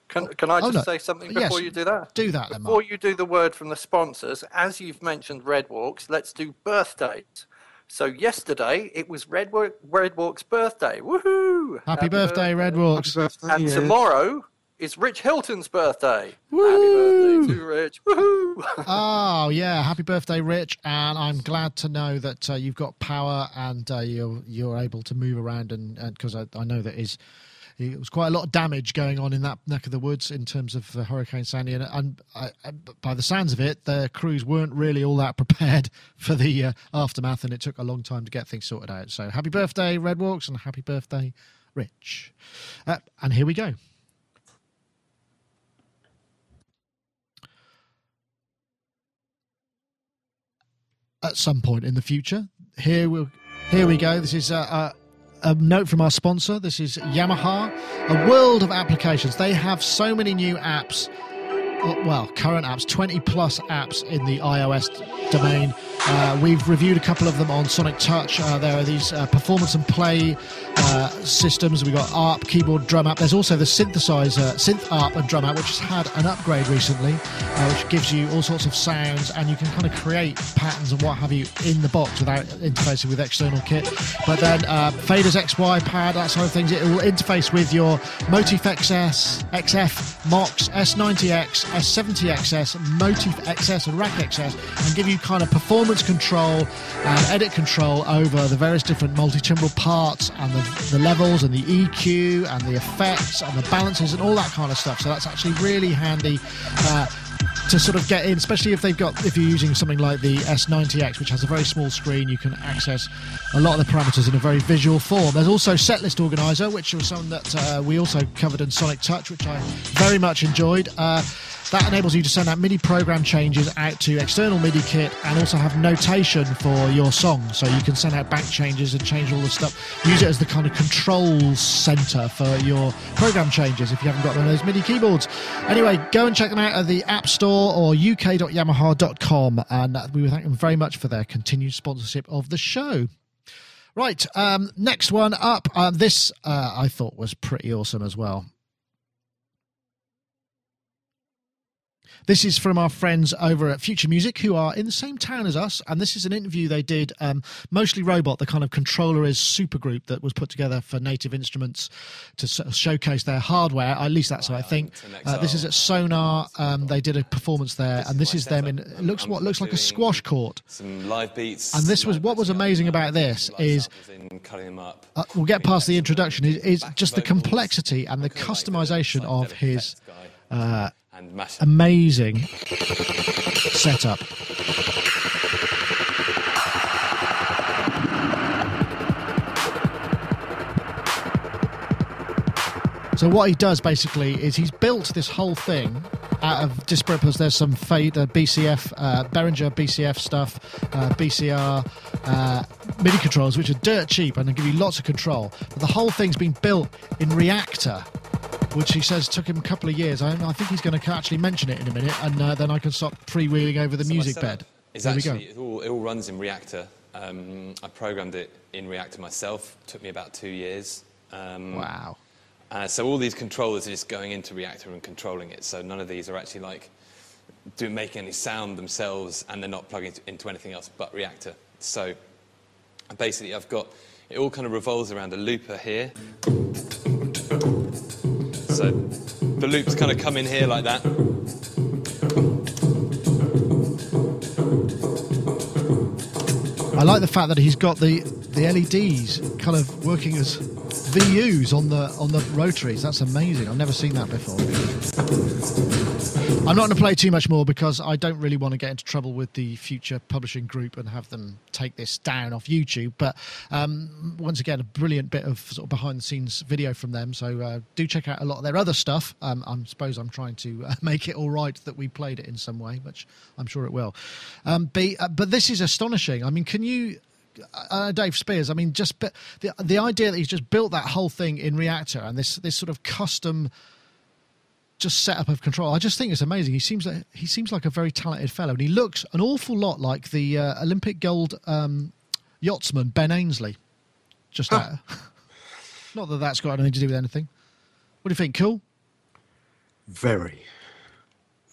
Can, can I oh, just oh, no. say something before yes, you do that? Do that, then, Before you do the word from the sponsors, as you've mentioned Red Walks, let's do birthdays. So yesterday it was Red, Red Walks' birthday. Woohoo! Happy, Happy birthday, birthday, Red Walks. Birthday, and yes. tomorrow is Rich Hilton's birthday. Woo! Happy birthday to Rich. Woohoo! <laughs> oh, yeah. Happy birthday, Rich. And I'm glad to know that uh, you've got power and uh, you're, you're able to move around. And because I, I know that is. It was quite a lot of damage going on in that neck of the woods in terms of Hurricane Sandy, and, and by the sounds of it, the crews weren't really all that <laughs> prepared for the uh, aftermath, and it took a long time to get things sorted out. So, happy birthday, Red Walks, and happy birthday, Rich. Uh, and here we go. At some point in the future, here we here we go. This is a, a, note from our sponsor. This is Yamaha, a world of applications. They have so many new apps well, current apps, 20 plus apps in the iOS domain. Uh, we've reviewed a couple of them on Sonic Touch. Uh, there are these uh, performance and play uh, systems. We've got ARP, keyboard, drum app. There's also the synthesizer, synth ARP and drum app, which has had an upgrade recently, uh, which gives you all sorts of sounds and you can kind of create patterns and what have you in the box without interfacing with external kit. But then uh, Faders XY pad, that sort of things. It will interface with your Motif XS, XF, Mox, S90X, S70XS, Motif XS, and Rack XS, and give you kind of performance control and edit control over the various different multi-timbral parts and the, the levels and the EQ and the effects and the balances and all that kind of stuff. So that's actually really handy. Uh, to sort of get in, especially if they've got if you're using something like the S90X, which has a very small screen, you can access a lot of the parameters in a very visual form. There's also Setlist Organizer, which was something that uh, we also covered in Sonic Touch, which I very much enjoyed. Uh, that enables you to send out MIDI program changes out to external MIDI kit and also have notation for your song. So you can send out bank changes and change all the stuff. Use it as the kind of control center for your program changes if you haven't got one of those MIDI keyboards. Anyway, go and check them out at the App Store or uk.yamaha.com. And we thank them very much for their continued sponsorship of the show. Right, um, next one up. Uh, this uh, I thought was pretty awesome as well. This is from our friends over at Future Music, who are in the same town as us. And this is an interview they did, um, Mostly Robot, the kind of controller is supergroup that was put together for Native Instruments to showcase their hardware. At least that's what I think. Uh, this is at Sonar. Um, they did a performance there, and this is them in it looks what looks like a squash court. Some live beats. And this was what was amazing about this is uh, we'll get past the introduction. Is, is just the complexity and the customization of his. Uh, and massive. Amazing setup. So what he does basically is he's built this whole thing out of disparate parts. There's some uh, BCF, uh, Behringer BCF stuff, uh, BCR, uh, MIDI controls, which are dirt cheap and they give you lots of control. But the whole thing's been built in Reaktor, which he says took him a couple of years. I, I think he's going to actually mention it in a minute, and uh, then I can stop freewheeling over the so music bed. Is actually, it all, it all, runs in Reaktor. Um, I programmed it in Reaktor myself. It took me about two years. Um, wow. Uh, so all these controllers are just going into Reaktor and controlling it. So none of these are actually like do, making any sound themselves, and they're not plugging into anything else but Reaktor. So basically, I've got it all kind of revolves around a looper here. So the loops kind of come in here like that. I like the fact that he's got the, the LEDs kind of working as VUs on the on the rotaries. That's amazing. I've never seen that before. I'm not going to play too much more because I don't really want to get into trouble with the future publishing group and have them take this down off YouTube. But um, once again, a brilliant bit of sort of behind the scenes video from them. So uh, do check out a lot of their other stuff. Um, I suppose I'm trying to uh, <laughs> make it all right that we played it in some way, which I'm sure it will. Um, but, uh, but this is astonishing. I mean, can you uh, Dave Spiers. I mean, just the the idea that he's just built that whole thing in Reaktor and this this sort of custom just setup of control. I just think it's amazing. He seems like he seems like a very talented fellow, and he looks an awful lot like the uh, Olympic gold um, yachtsman Ben Ainslie. Just that. <laughs> Not that that's got anything to do with anything. What do you think? Cool. Very,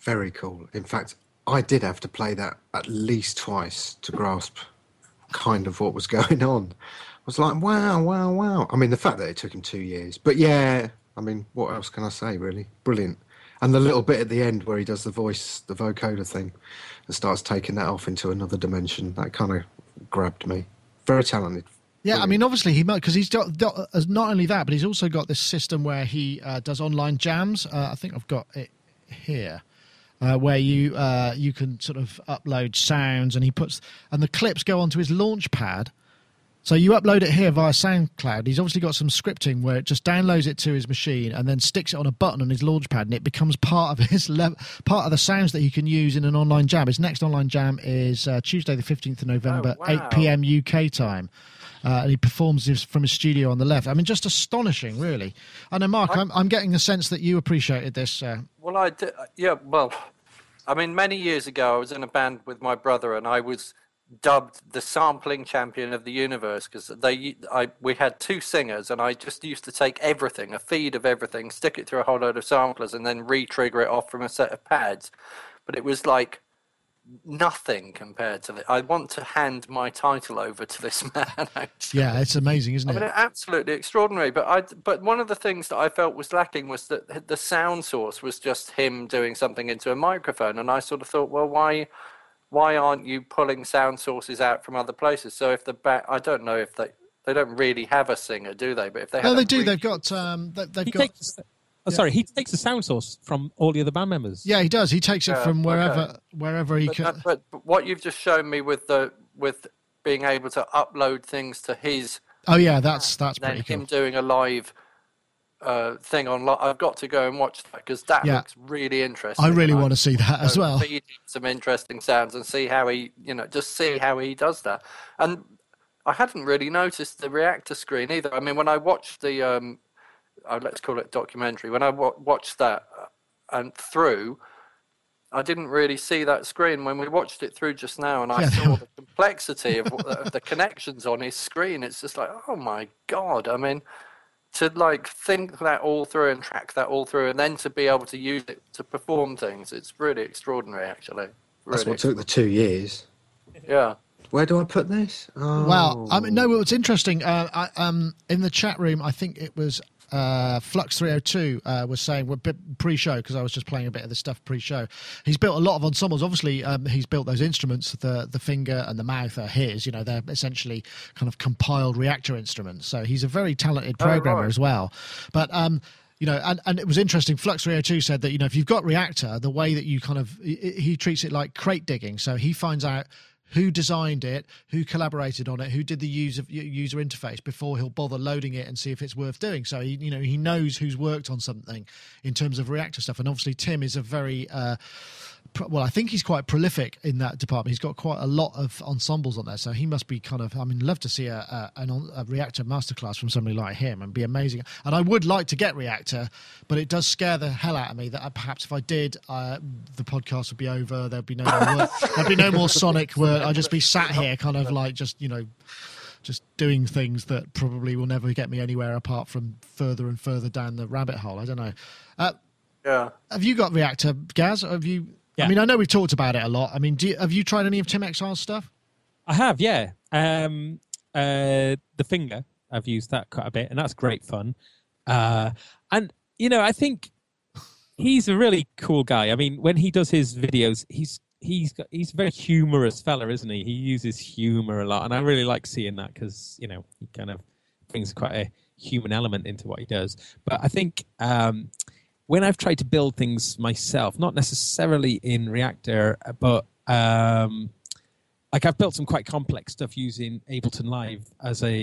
very cool. In fact, I did have to play that at least twice to grasp kind of what was <laughs> going on. I was like, wow, wow, wow. I mean, the fact that it took him two years, but yeah, I mean, what else can I say? Really, brilliant. And the little bit at the end where he does the voice, the vocoder thing, and starts taking that off into another dimension, that kind of grabbed me. Very talented. Yeah, Brilliant. I mean, obviously he because he's got, got, not only that, but he's also got this system where he uh, does online jams. Uh, I think I've got it here. Uh, where you uh, you can sort of upload sounds, and he puts and the clips go onto his launch pad, so you upload it here via SoundCloud. He's obviously got some scripting where it just downloads it to his machine and then sticks it on a button on his launchpad, and it becomes part of <laughs> his le- part of the sounds that he can use in an online jam. His next online jam is uh, Tuesday, the fifteenth of November, oh, wow. eight p.m. UK time. Uh, and he performs this from his studio on the left. I mean, just astonishing, really. I know, Mark, I, am I'm getting the sense that you appreciated this. Uh... Well, I did, yeah. Well, I mean, many years ago, I was in a band with my brother, and I was dubbed the sampling champion of the universe because they I we had two singers and I just used to take everything a feed of everything stick it through a whole load of samplers and then re-trigger it off from a set of pads. But it was like nothing compared to the I want to hand my title over to this <laughs> man actually. yeah it's amazing isn't it I mean absolutely extraordinary but I but one of the things that I felt was lacking was that the sound source was just him doing something into a microphone and I sort of thought well why why aren't you pulling sound sources out from other places? So if the back, I don't know if they they don't really have a singer, do they? But if they, no, they do. They've got um, they, have got. Takes, oh, yeah. sorry, he takes the sound source from all the other band members. Yeah, he does. He takes it yeah, from wherever okay. wherever he but, can. But, but what you've just shown me with the with being able to upload things to his. Oh yeah, that's that's pretty cool. Him doing a live uh, thing on. I've got to go and watch that because that yeah. looks really interesting. I really want to see that as well. some interesting sounds and see how he, you know, just see how he does that. And I hadn't really noticed the Reaktor screen either. I mean, when I watched the, um, uh, let's call it documentary, when I w- watched that uh, and through. I didn't really see that screen when we watched it through just now, and I yeah. saw the <laughs> complexity of, of the connections on his screen. It's just like, oh my god! I mean, to like think that all through and track that all through and then to be able to use it to perform things it's really extraordinary actually really that's what took the two years yeah where do I put this? Oh. Well, I mean, no. What's interesting? Uh, I, um, in the chat room, I think it was uh, Flux 302 uh, was saying well, pre-show because I was just playing a bit of the stuff pre-show. He's built a lot of ensembles. Obviously, um, he's built those instruments. The the finger and the mouth are his. You know, they're essentially kind of compiled Reaktor instruments. So he's a very talented oh, programmer oh, right. as well. But um, you know, and, and it was interesting. Flux 302 said that, you know, if you've got Reaktor, the way that you kind of, he treats it like crate digging. So he finds out who designed it, who collaborated on it, who did the user user interface before he'll bother loading it and see if it's worth doing. So he, you know, he knows who's worked on something in terms of Reaktor stuff. And obviously, Tim is a very uh, well, I think he's quite prolific in that department. He's got quite a lot of ensembles on there, so he must be kind of. I mean, love to see a, a, a Reaktor masterclass from somebody like him and be amazing. And I would like to get Reaktor, but it does scare the hell out of me that perhaps if I did, uh, the podcast would be over. There'd be no more work. <laughs> There'd be no more Sonic work. I'd just be sat here, kind of like just you know just doing things that probably will never get me anywhere apart from further and further down the rabbit hole. I don't know. Uh, yeah. Have you got Reaktor, Gaz? Have you? Yeah. I mean, I know we've talked about it a lot. I mean, you, have you tried any of Tim Exile's stuff? I have, yeah. Um, uh, the finger, I've used that quite a bit, and that's great fun. Uh, and you know, I think he's a really cool guy. I mean, when he does his videos, he's he's got, he's a very humorous fella, isn't he? He uses humor a lot, and I really like seeing that because you know he kind of brings quite a human element into what he does. But I think um, when I've tried to build things myself, not necessarily in Reaktor, but um, like I've built some quite complex stuff using Ableton Live as a.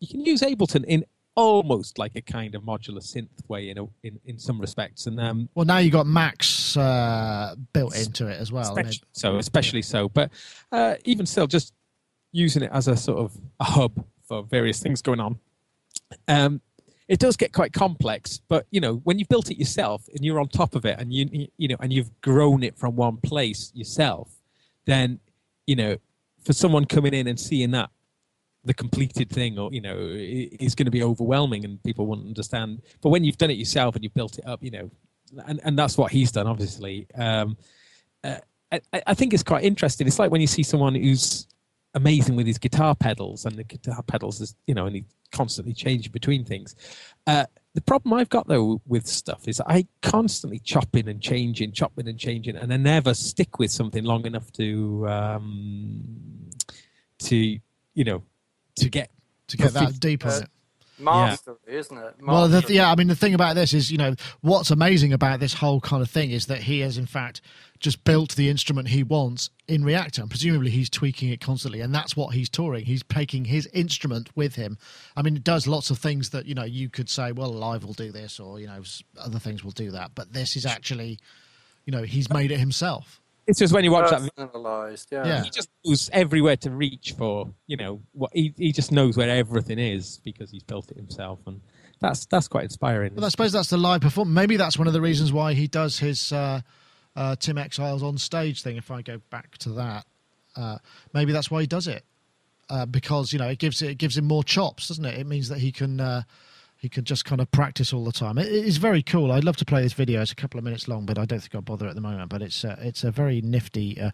You can use Ableton in almost like a kind of modular synth way in a, in, in some respects. And um, well, now you've got Max uh, built into it as well. Especially so, especially so. But uh, even still, just using it as a sort of a hub for various things going on. Um, it does get quite complex but you know when you've built it yourself and you're on top of it and you you know and you've grown it from one place yourself then you know for someone coming in and seeing that the completed thing or you know is going to be overwhelming and people won't understand. But when you've done it yourself and you've built it up you know and, and that's what he's done obviously um, uh, I, I think it's quite interesting. It's like when you see someone who's amazing with his guitar pedals and the guitar pedals is you know and he constantly changing between things uh, the problem I've got though with stuff is I constantly chopping and changing, chopping and changing, and I never stick with something long enough to um, to you know to get to get that deep on it. Mastery, yeah. isn't it? Mastery. Well, the, yeah, I mean, the thing about this is, you know, what's amazing about this whole kind of thing is that he has, in fact, just built the instrument he wants in Reaktor. And presumably he's tweaking it constantly. And that's what he's touring. He's taking his instrument with him. I mean, it does lots of things that, you know, you could say, well, Live will do this or, you know, other things will do that. But this is actually, you know, he's made it himself. It's just when you watch that, yeah. yeah. He just knows everywhere to reach for. You know, what he he just knows where everything is because he's built it himself, and that's that's quite inspiring. Well, I suppose that's the live performance. Maybe that's one of the reasons why he does his uh, uh, Tim Exiles on stage thing. If I go back to that, uh, maybe that's why he does it uh, because you know it gives it, gives him more chops, doesn't it? It means that he can he can just kind of practice all the time. It is very cool. I'd love to play this video. It's a couple of minutes long, but I don't think I'll bother at the moment. But it's uh, it's a very nifty uh,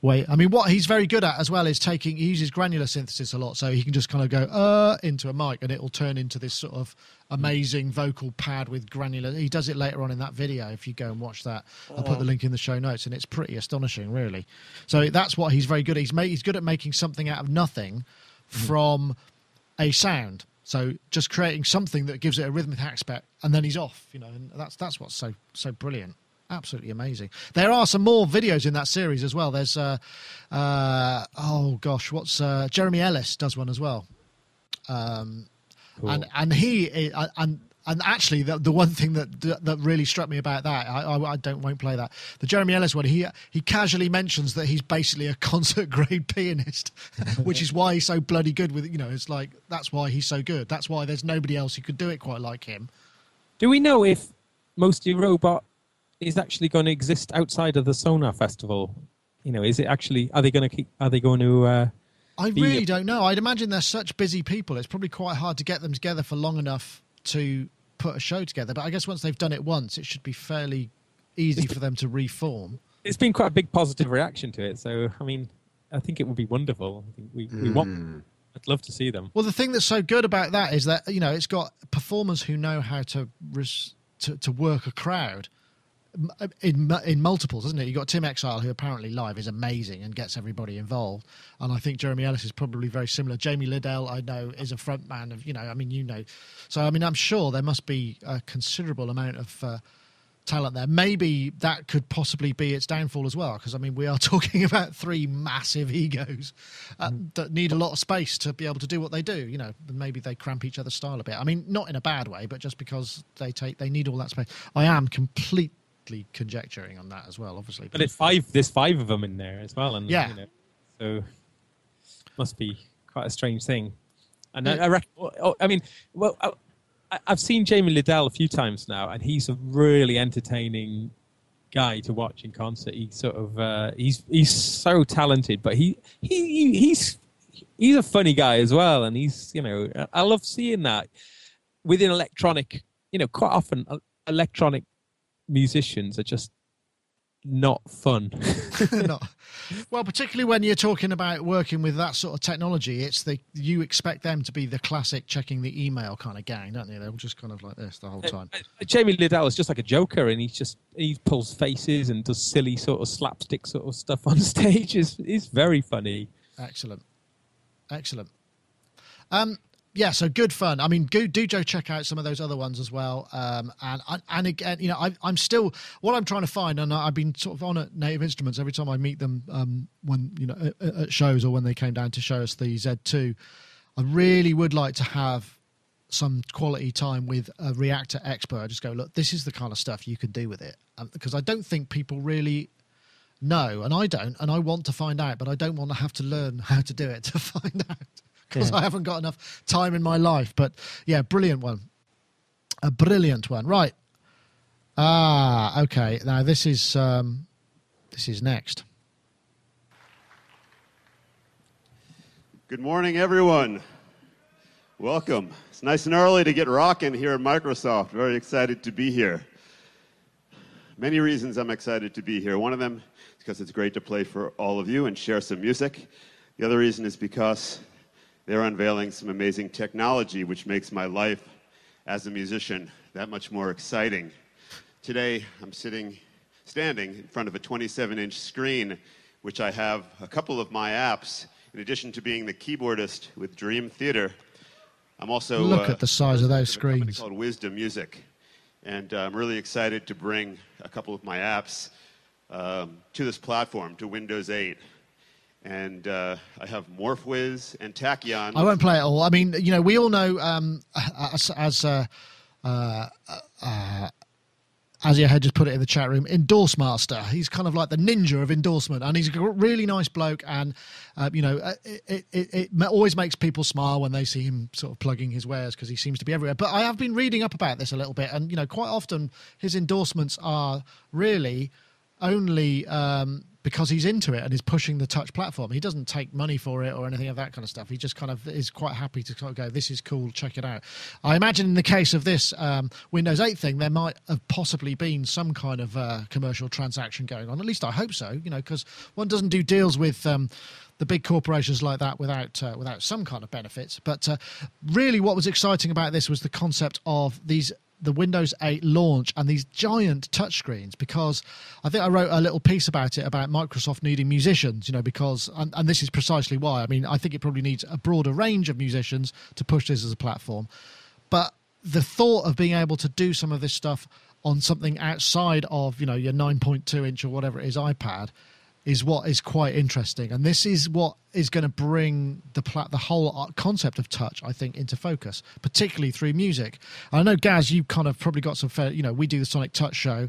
way. I mean, what he's very good at as well is taking. He uses granular synthesis a lot, so he can just kind of go uh into a mic, and it will turn into this sort of amazing vocal pad with granular. He does it later on in that video. If you go and watch that, I'll put the link in the show notes, and it's pretty astonishing, really. So that's what he's very good at. He's made, he's good at making something out of nothing from a sound so just creating something that gives it a rhythmic aspect, and then he's off. You know, and that's that's what's so so brilliant. Absolutely amazing. There are some more videos in that series as well. There's uh, uh oh gosh, what's uh, Jeremy Ellis does one as well. Um, cool. and and he uh, and and actually, the, the one thing that that really struck me about that, I, I, I, don't won't play that. The Jeremy Ellis one, he he casually mentions that he's basically a <laughs> concert grade pianist, <laughs> which is why he's so bloody good with you know. It's like that's why he's so good. That's why there's nobody else who could do it quite like him. Do we know if Mostly Robot is actually going to exist outside of the Sonar Festival? You know, is it actually? Are they going to keep? Are they going to? Uh, I really don't know. I'd imagine they're such busy people. It's probably quite hard to get them together for long enough to put a show together. But I guess once they've done it once, it should be fairly easy for them to reform. It's been quite a big positive reaction to it. So, I mean, I think it would be wonderful. we, we mm. want. Hmm. I'd love to see them. Well, the thing that's so good about that is that you know it's got performers who know how to res- to, to work a crowd in in multiples, isn't it? You've got Tim Exile, who apparently live is amazing and gets everybody involved, and I think Jeremy Ellis is probably very similar. Jamie Lidell, I know, is a front man of you know, I mean, you know, so I mean, I'm sure there must be a considerable amount of. Uh, talent there. Maybe that could possibly be its downfall as well, because I mean, we are <laughs> talking about three massive egos uh, mm. that need a lot of space to be able to do what they do. You know, maybe they cramp each other's style a bit. I mean, not in a bad way, but just because they take they need all that space. I am complete conjecturing on that as well, obviously. But it's five. There's five of them in there as well, and yeah, you know, so must be quite a strange thing. And I, I, reckon, oh, I mean, well, I, have seen Jamie Lidell a few times now, and he's a really entertaining guy to watch in concert. He's sort of uh, he's he's so talented, but he, he he's he's a funny guy as well, and he's you know I love seeing that within electronic. You know, quite often uh, electronic musicians are just not fun. <laughs> <laughs> not, well, particularly when you're talking about working with that sort of technology, it's the you expect them to be the classic checking the email kind of gang, don't you? They're all just kind of like this the whole uh, time. Uh, uh, Jamie Lidell is just like a joker, and he's just he pulls faces and does silly sort of slapstick sort of stuff on <laughs> stage. is is very funny. Excellent, excellent. Um, yeah, so good fun. I mean, do, do check out some of those other ones as well. Um, and and again, you know, I, am still what I'm trying to find, and I've been sort of on at Native Instruments every time I meet them um, when you know at, at, shows or when they came down to show us the Z2. I really would like to have some quality time with a Reaktor expert. I just go, look, this is the kind of stuff you can do with it, um, because I don't think people really know, and I don't, and I want to find out, but I don't want to have to learn how to do it to <laughs> find out <laughs> because yeah. I haven't got enough time in my life. But yeah, brilliant one. A brilliant one. Right. Ah, okay. Now this is um, this is next. Good morning, everyone. Welcome. It's nice and early to get rocking here at Microsoft. Very excited to be here. Many reasons I'm excited to be here. One of them is because it's great to play for all of you and share some music. The other reason is because they're unveiling some amazing technology which makes my life as a musician that much more exciting. Today, I'm sitting, standing in front of a 27 inch screen, which I have a couple of my apps. In addition to being the keyboardist with Dream Theater, I'm also look uh, at the size of those screens. called Wizdom Music, and uh, I'm really excited to bring a couple of my apps um, to this platform, to Windows 8 and uh, I have MorphWiz and Tachyon. I won't play it all. I mean, you know, we all know um, as, as uh, uh, uh, as your head just put it in the chat room, Endorse Master. He's kind of like the ninja of endorsement, and he's a really nice bloke. And uh, you know, uh, it, it, it, always makes people smile when they see him sort of plugging his wares because he seems to be everywhere. But I have been reading up about this a little bit, and you know, quite often his endorsements are really only um, because he's into it and is pushing the touch platform. He doesn't take money for it or anything of that kind of stuff. He just kind of is quite happy to kind of go, this is cool, check it out. I imagine in the case of this um, Windows 8 thing, there might have possibly been some kind of uh, commercial transaction going on. At least I hope so, you know, because one doesn't do deals with. Um, the big corporations like that without uh, without some kind of benefits. But uh, really, what was exciting about this was the concept of these the Windows 8 launch and these giant touchscreens because I think I wrote a little piece about it about Microsoft needing musicians, you know, because, and, and, this is precisely why. I mean, I think it probably needs a broader range of musicians to push this as a platform. But the thought of being able to do some of this stuff on something outside of, you know, your 9.2 inch or whatever it is iPad is what is quite interesting, and this is what is going to bring the pla- the whole concept of touch, I think, into focus, particularly through music. And I know Gaz, you kind of probably got some fair. You know, we do the Sonic Touch show,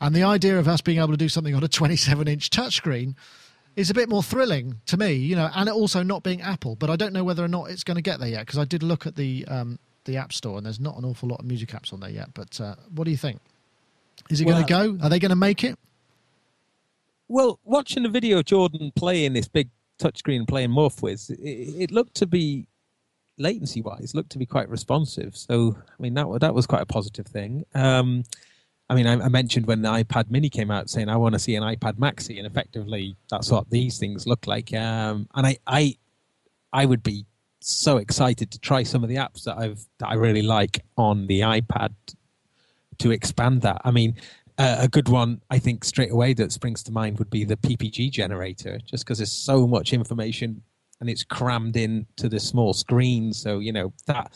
and the idea of us being able to do something on a <laughs> 27 inch touchscreen is a bit more thrilling to me. You know, and it also not being Apple, but I don't know whether or not it's going to get there yet because I did look at the um, the App Store, and there's not an awful lot of music apps on there yet. But uh, what do you think? Is it well, going to go? Are they going to make it? Well, watching the video Jordan playing this big touchscreen playing MorphWiz, it, it looked to be latency wise looked to be quite responsive. So I mean that that was quite a positive thing. Um, I mean, I, I, mentioned when the iPad Mini came out, saying I want to see an iPad Maxi, and effectively that's what these things look like. Um, and I, I, I would be so excited to try some of the apps that I've that I really like on the iPad to expand that. I mean, a good one, I think, straight away that springs to mind would be the PPG generator, just because there's so much information and it's crammed in to the small screen. So you know that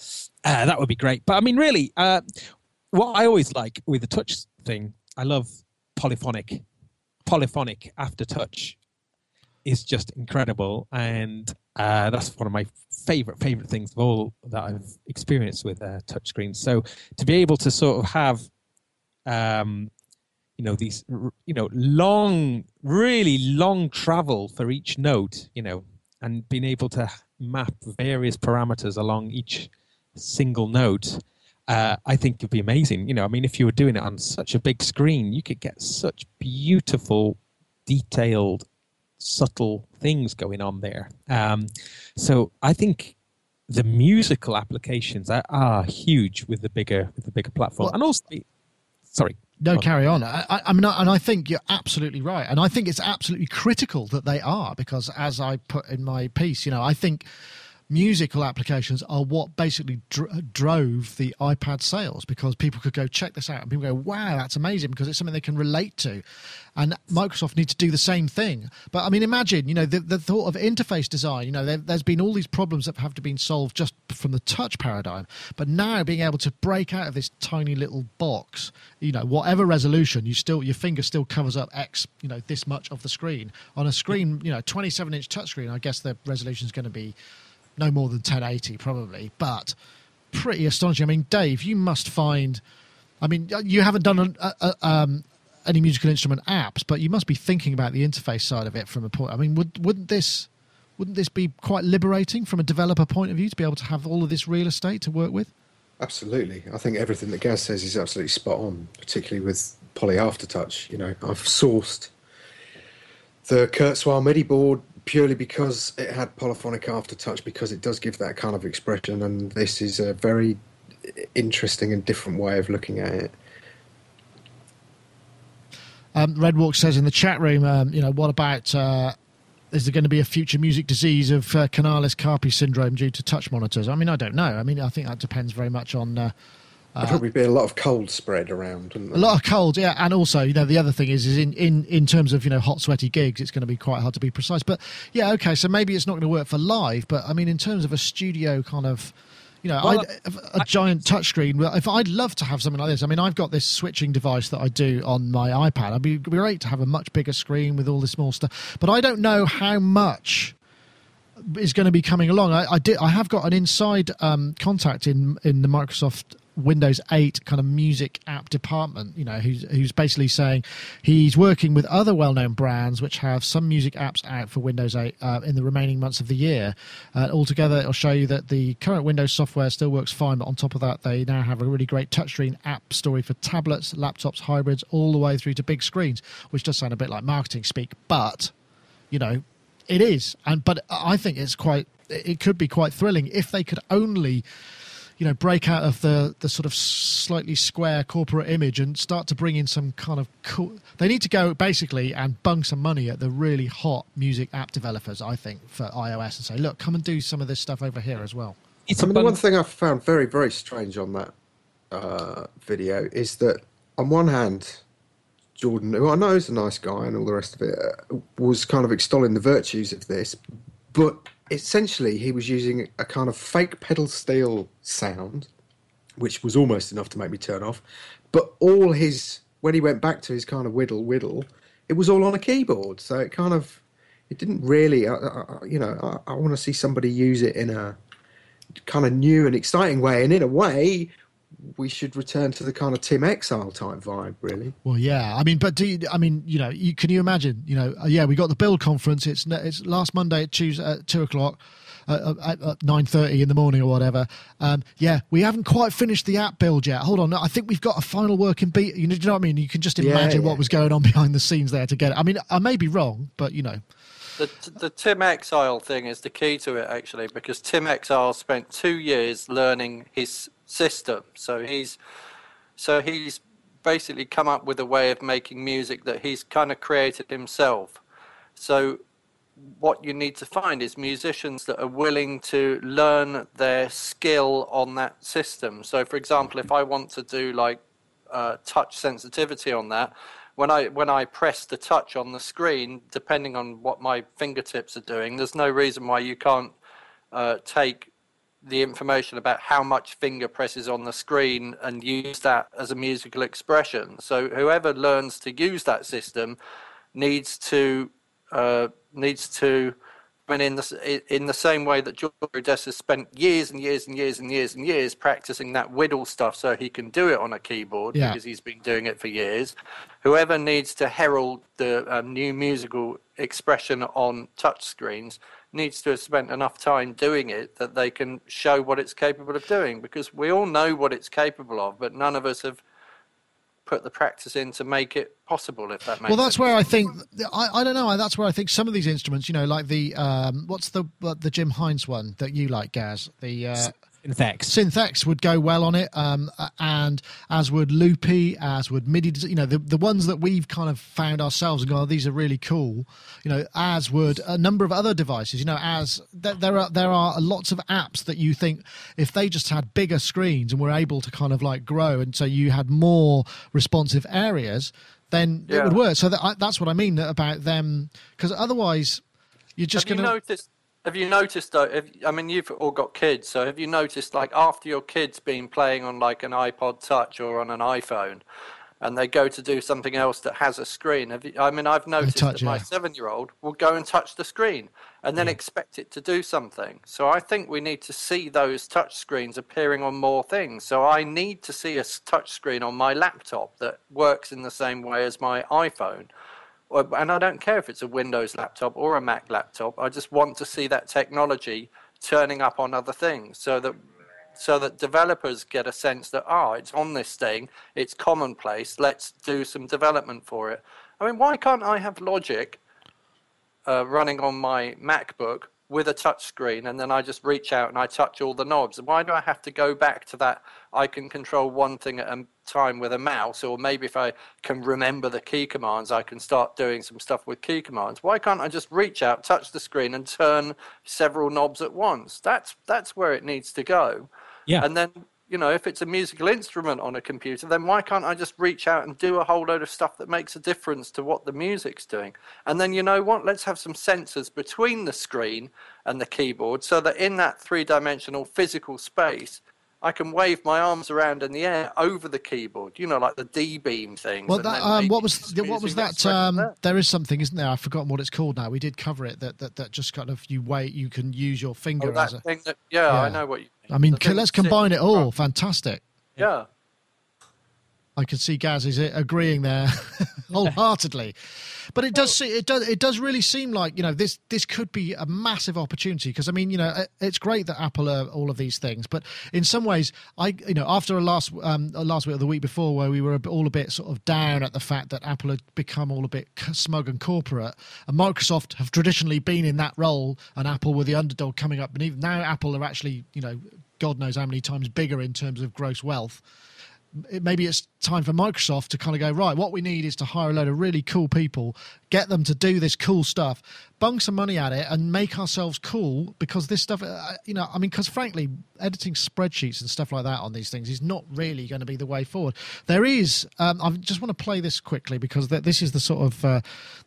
uh, that would be great. But I mean, really, uh, what I always like with the touch thing, I love polyphonic, polyphonic after touch is just incredible, and uh, that's one of my favorite favorite things of all that I've experienced with uh, touchscreens. So to be able to sort of have um, you know these you know long really long travel for each note you know and being able to map various parameters along each single note uh, i think would be amazing. You know i mean if you were doing it on such a big screen you could get such beautiful detailed subtle things going on there. Um, so i think the musical applications are, are, huge with the bigger with the bigger platform. Well, and also sorry no, carry on. I, I, mean, and I think you're absolutely right, and I think it's absolutely critical that they are because, as I put in my piece, you know, I think musical applications are what basically dr- uh, drove the iPad sales because people could go check this out and people go, wow, that's amazing because it's something they can relate to. And Microsoft need to do the same thing. But I mean, imagine, you know, the, the thought of interface design, you know, there, has been all these problems that have to be solved just from the touch paradigm. But now being able to break out of this tiny little box, you know, whatever resolution, you still, your finger still covers up X, you know, this much of the screen. On a screen, you know, 27 inch touchscreen, I guess the resolution is going to be no more than 1080 probably, but pretty astonishing. I mean, Dave, you must find. I mean, you haven't done a, a, um, any musical instrument apps, but you must be thinking about the interface side of it from a point. I mean, would wouldn't this wouldn't this be quite liberating from a developer point of view to be able to have all of this real estate to work with? Absolutely, I think everything that Gaz says is absolutely spot on, particularly with Poly Aftertouch. You know, I've sourced the Kurzweil MIDI board purely because it had polyphonic aftertouch because it does give that kind of expression and this is a very interesting and different way of looking at it um, Redwalk says in the chat room, um, you know, what about uh, is there going to be a future music disease of uh, Canales Carpi syndrome due to touch monitors? I mean, I don't know. I mean, I think that depends very much on uh, There'll probably be a lot of cold spread around. A lot of cold, yeah, and also, you know, the other thing is, is in, in, in terms of you know hot, sweaty gigs, it's going to be quite hard to be precise. But yeah, okay, so maybe it's not going to work for live, but I mean, in terms of a studio kind of, you know, well, a giant touchscreen. If I'd love to have something like this, I mean, I've got this switching device that I do on my iPad. It'd be, great to have a much bigger screen with all this small stuff, but I don't know how much is going to be coming along. I, I did. I have got an inside um, contact in in the Microsoft Windows 8 kind of music app department, you know, who's, who's basically saying he's working with other well known brands which have some music apps out for Windows 8 uh, in the remaining months of the year. Uh, altogether, it'll show you that the current Windows software still works fine, but on top of that, they now have a really great touchscreen app story for tablets, laptops, hybrids, all the way through to big screens, which does sound a bit like marketing speak, but, you know, it is. And But I think it's quite, it could be quite thrilling if they could only you know break out of the the sort of slightly square corporate image and start to bring in some kind of cool they need to go basically and bung some money at the really hot music app developers i think for ios and say look come and do some of this stuff over here as well. It's I mean, the one thing i found very very strange on that uh, video is that on one hand jordan who i know is a nice guy and all the rest of it uh, was kind of extolling the virtues of this but essentially he was using a kind of fake pedal steel sound, which was almost enough to make me turn off. But all his when he went back to his kind of whittle whittle, it was all on a keyboard. So it kind of it didn't really, uh, uh, uh you know, I, I want to see somebody use it in a kind of new and exciting way. And in a way, we should return to the kind of Tim Exile type vibe, really. Well, yeah. I mean, but do you, I mean, you know, you, can you imagine? You know, uh, yeah, we got the build conference. It's it's last Monday at Tuesday at two o'clock. Uh, uh at, nine thirty in the morning or whatever. Um, yeah, we haven't quite finished the app build yet. Hold on, I think we've got a final working beat. You know, you know what I mean? You can just imagine yeah, yeah. what was going on <laughs> behind the scenes there to get it. I mean, I may be wrong, but you know. The, the Tim Exile thing is the key to it, actually, because Tim Exile spent two years learning his system. So he's so he's basically come up with a way of making music that he's kind of created himself. So what you need to find is musicians that are willing to learn their skill on that system. So for example, if I want to do like uh, touch sensitivity on that, when I when I press the touch on the screen, depending on what my fingertips are doing, there's no reason why you can't uh, take the information about how much finger presses on the screen and use that as a musical expression. So whoever learns to use that system needs to uh, needs to. I mean, in the in the same way that Jordan Rudess spent years and years and years and years and years practicing that whittle stuff, so he can do it on a keyboard yeah. because he's been doing it for years. Whoever needs to herald the um, new musical expression on touch screens needs to have spent enough time doing it that they can show what it's capable of doing because we all know what it's capable of, but none of us have put the practice in to make it possible if that makes well that's sense. where i think I, I don't know that's where i think some of these instruments you know like the um what's the the jim hines one that you like gaz the uh Synthex. Synthex would go well on it, um, and as would Loopy, as would MIDI. You know, the the ones that we've kind of found ourselves and go, oh, these are really cool. You know, as would a number of other devices. You know, as th- there are there are lots of apps that you think if they just had bigger screens and were able to kind of like grow, and so you had more responsive areas, then yeah. it would work. So that, I, that's what I mean about them, because otherwise you're just going to notice have you noticed though? If, I mean, you've all got kids, so have you noticed like after your kid's been playing on like an iPod Touch or on an iPhone, and they go to do something else that has a screen? Have you, I mean, I've noticed touch, that my yeah. seven-year-old will go and touch the screen and then yeah. expect it to do something. So I think we need to see those touch screens appearing on more things. So I need to see a touch screen on my laptop that works in the same way as my iPhone and I don't care if it's a Windows laptop or a Mac laptop. I just want to see that technology turning up on other things, so that so that developers get a sense that ah, oh, it's on this thing, it's commonplace. Let's do some development for it. I mean, why can't I have Logic uh, running on my MacBook with a touch screen and then I just reach out and I touch all the knobs. Why do I have to go back to that? I can control one thing at a time with a mouse, or maybe if I can remember the key commands, I can start doing some stuff with key commands. Why can't I just reach out, touch the screen, and turn several knobs at once? That's that's where it needs to go. Yeah. And then you know, if it's a musical instrument on a computer, then why can't I just reach out and do a whole load of stuff that makes a difference to what the music's doing? And then, you know what? Let's have some sensors between the screen and the keyboard so that in that three dimensional physical space, I can wave my arms around in the air over the keyboard. You know, like the D beam thing. Well, that, um, what was what was that? Um, there is something, isn't there? I've forgotten what it's called now. We did cover it. That that, that just kind of you wait. You can use your finger oh, as a thing. That, yeah, yeah, I know what you. Mean. I mean, let's combine it all. Fantastic. Yeah. I can see Gaz is agreeing there <laughs> wholeheartedly. But it does see it does it does really seem like you know this this could be a massive opportunity because I mean you know it's great that Apple are all of these things, but in some ways I you know after a last um, last week or the week before where we were all a bit sort of down at the fact that Apple had become all a bit smug and corporate, and Microsoft have traditionally been in that role, and Apple were the underdog coming up, and even now Apple are actually you know God knows how many times bigger in terms of gross wealth maybe it's time for Microsoft to kind of go right. What we need is to hire a load of really cool people, get them to do this cool stuff, bung some money at it, and make ourselves cool. Because this stuff, uh, you know, I mean, because frankly, editing spreadsheets and stuff like that on these things is not really going to be the way forward. There is. Um, I just want to play this quickly because this is the sort of uh,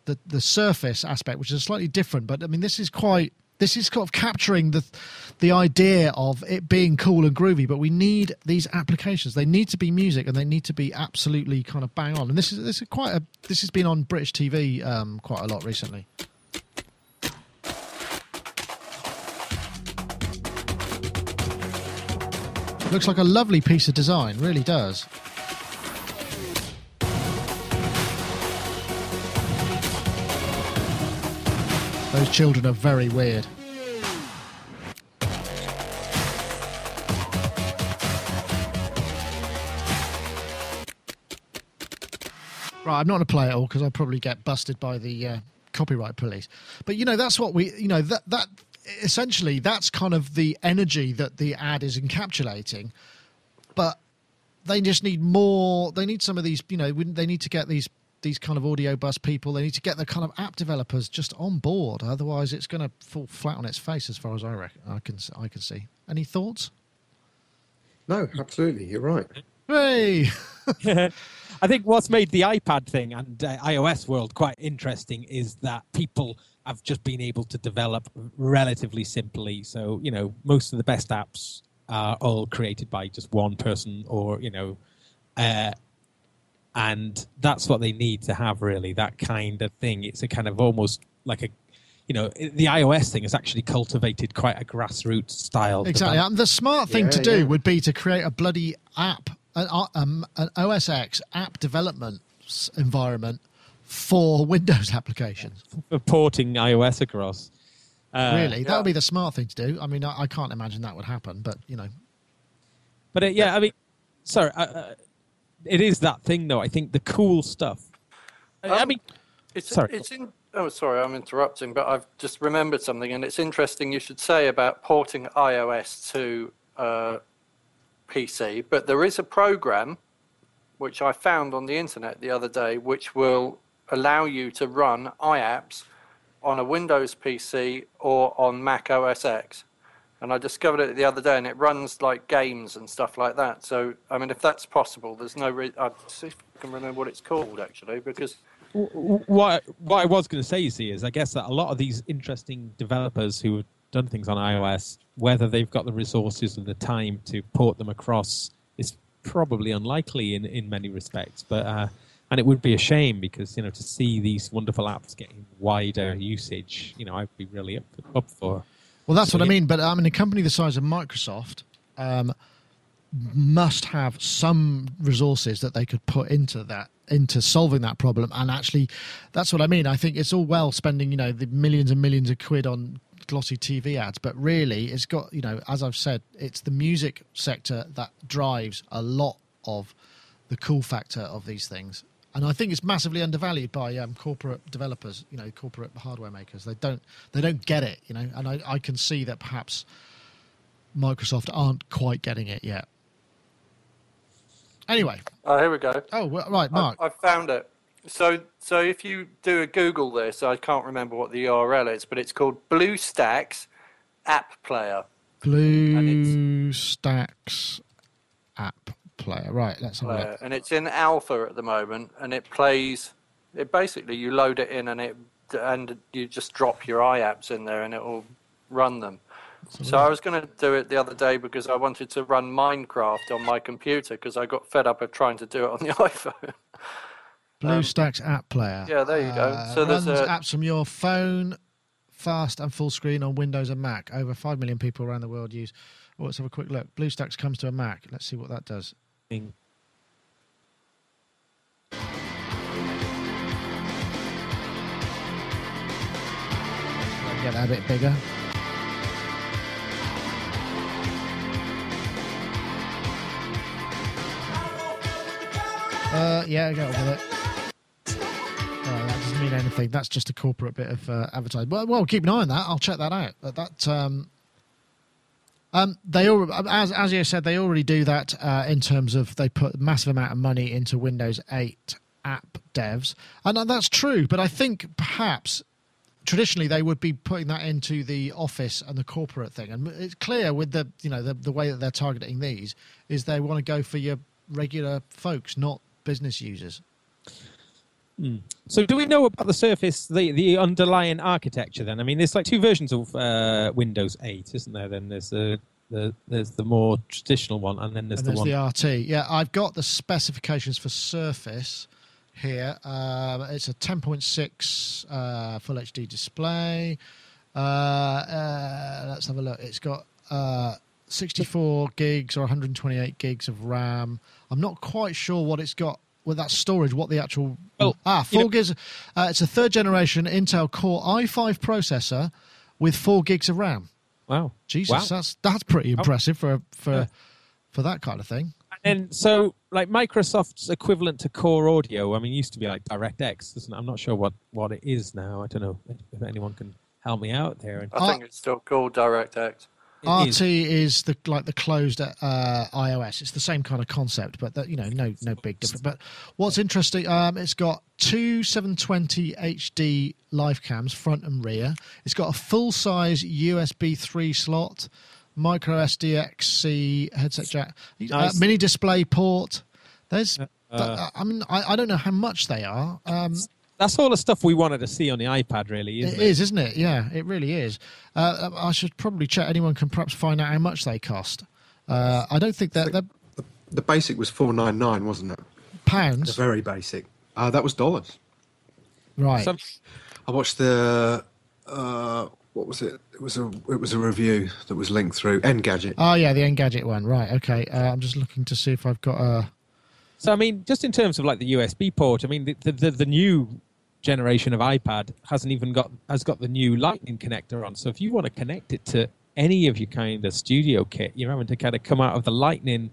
the the surface aspect, which is slightly different. But I mean, this is quite this is kind of capturing the the idea of it being cool and groovy but we need these applications. They need to be music and they need to be absolutely kind of bang on. And this is this is quite a this has been on british tv um, quite a lot recently. Looks like a lovely piece of design really does Those children are very weird. Right, I'm not going to play it all because I'll probably get busted by the uh, copyright police. But you know, that's what we, you know, that that essentially that's kind of the energy that the ad is encapsulating. But they just need more. They need some of these. You know, they need to get these these kind of audio bus people. They need to get the kind of app developers just on board. Otherwise, it's going to fall flat on its face, as far as I reckon. I can I can see. Any thoughts? No, absolutely. You're right. Hey. <laughs> I think what's made the iPad thing and uh, iOS world quite interesting is that people have just been able to develop relatively simply. So you know, most of the best apps are all created by just one person, or you know, uh, and that's what they need to have really that kind of thing. It's a kind of almost like a you know the ios thing has actually cultivated quite a grassroots style exactly. and the smart thing yeah, to do yeah. would be to create a bloody app an, um, an os x app development environment for windows <laughs> applications. For porting ios across. Uh, really? Yeah. that would be the smart thing to do. I mean I, I, can't imagine that would happen but you know. But uh, yeah. I mean sorry uh, uh it is that thing though. I think the cool stuff. Um, I mean, it's sorry. It's in. Oh, sorry, I'm interrupting, but I've just remembered something, and it's interesting you should say about porting iOS to uh, PC. But there is a program which I found on the internet the other day, which will allow you to run iApps on a Windows PC or on Mac OS X and I discovered it the other day, and it runs like games and stuff like that. So, I mean, if that's possible, there's no. Re- I'd see if I can remember what it's called actually, because. What what I was going to say, you see, is I guess that a lot of these interesting developers who have done things on iOS, whether they've got the resources and the time to port them across, is probably unlikely in in many respects. But uh, and it would be a shame because you know to see these wonderful apps getting wider usage, you know, I'd be really up up for. Well, that's so what I mean. But I mean, a company the size of Microsoft um, must have some resources that they could put into that into solving that problem and actually that's what i mean i think it's all well spending you know the millions and millions of quid on glossy tv ads but really it's got you know as i've said it's the music sector that drives a lot of the cool factor of these things and I think it's massively undervalued by um, corporate developers. You know, corporate hardware makers. They don't they don't get it. You know, and I, I can see that perhaps Microsoft aren't quite getting it yet. Anyway. Oh, here we go. Oh, well, right, Mark. I, I found it. So, so if you do a Google this, I can't remember what the URL is, but it's called BlueStacks App Player. BlueStacks app player. Right, let's have a look. And it's in alpha at the moment, and it plays. It basically you load it in, and it and you just drop your iApps in there, and it will run them. So, so I was going to do it the other day because I wanted to run Minecraft on my computer because I got fed up of trying to do it on the <laughs> iPhone. BlueStacks um, app player. Yeah, there you go. Uh, so there's a... apps from your phone, fast and full screen on Windows and Mac. Over five million people around the world use. Oh, let's have a quick look. BlueStacks comes to a Mac. Let's see what that does. Bing. Get that a bit bigger. Uh, yeah, got on it. Mean anything. That's just a corporate bit of uh, advertising. Well, well, keep an eye on that. I'll check that out. But that um, um, they all, as as you said, they already do that uh, in terms of they put a massive amount of money into Windows 8 app devs, and that's true. But I think perhaps traditionally they would be putting that into the office and the corporate thing, and it's clear with the you know the, the way that they're targeting these is they want to go for your regular folks, not business users. Mm. So, do we know about the Surface, the, the underlying architecture? Then, I mean, there's like two versions of uh, Windows 8, isn't there? Then there's the, the there's the more traditional one, and then there's and the there's one. the RT. Yeah, I've got the specifications for Surface here. Uh, it's a 10.6 uh, Full HD display. Uh, uh, let's have a look. It's got uh, 64 gigs or 128 gigs of RAM. I'm not quite sure what it's got with that storage. What the actual well, ah four gigs. Uh, it's a third generation Intel Core i5 processor with four gigs of RAM. Wow, Jesus, wow. that's that's pretty impressive for for yeah. for that kind of thing. And so, like Microsoft's equivalent to Core Audio, I mean, used to be like DirectX, isn't it? I'm not sure what what it is now. I don't know if anyone can help me out there. I think it's still called DirectX. RT is. is. the like the closed uh, iOS. It's the same kind of concept, but that, you know, no no big difference. But what's interesting, um, it's got two 720 HD LifeCams, front and rear. It's got a full size USB three slot, micro SDXC headset jack, uh, nice. uh, mini display port. There's, uh, I mean, I, I don't know how much they are. Um, that's all the stuff we wanted to see on the iPad, really, isn't it? It is, isn't it? Yeah, it really is. Uh, I should probably check. Anyone can perhaps find out how much they cost. Uh, I don't think that the, the, basic was four nine nine, wasn't it? Pounds. The very basic. Uh, that was dollars. Right. Some... I watched the. Uh, what was it? It was a it was a review that was linked through Engadget. Oh yeah, the Engadget one. Right. Okay. Uh, I'm just looking to see if I've got a. So I mean, just in terms of like the USB port, I mean, the the, the new generation of iPad hasn't even got has got the new Lightning connector on. So if you want to connect it to any of your kind of studio kit, you're having to kind of come out of the Lightning.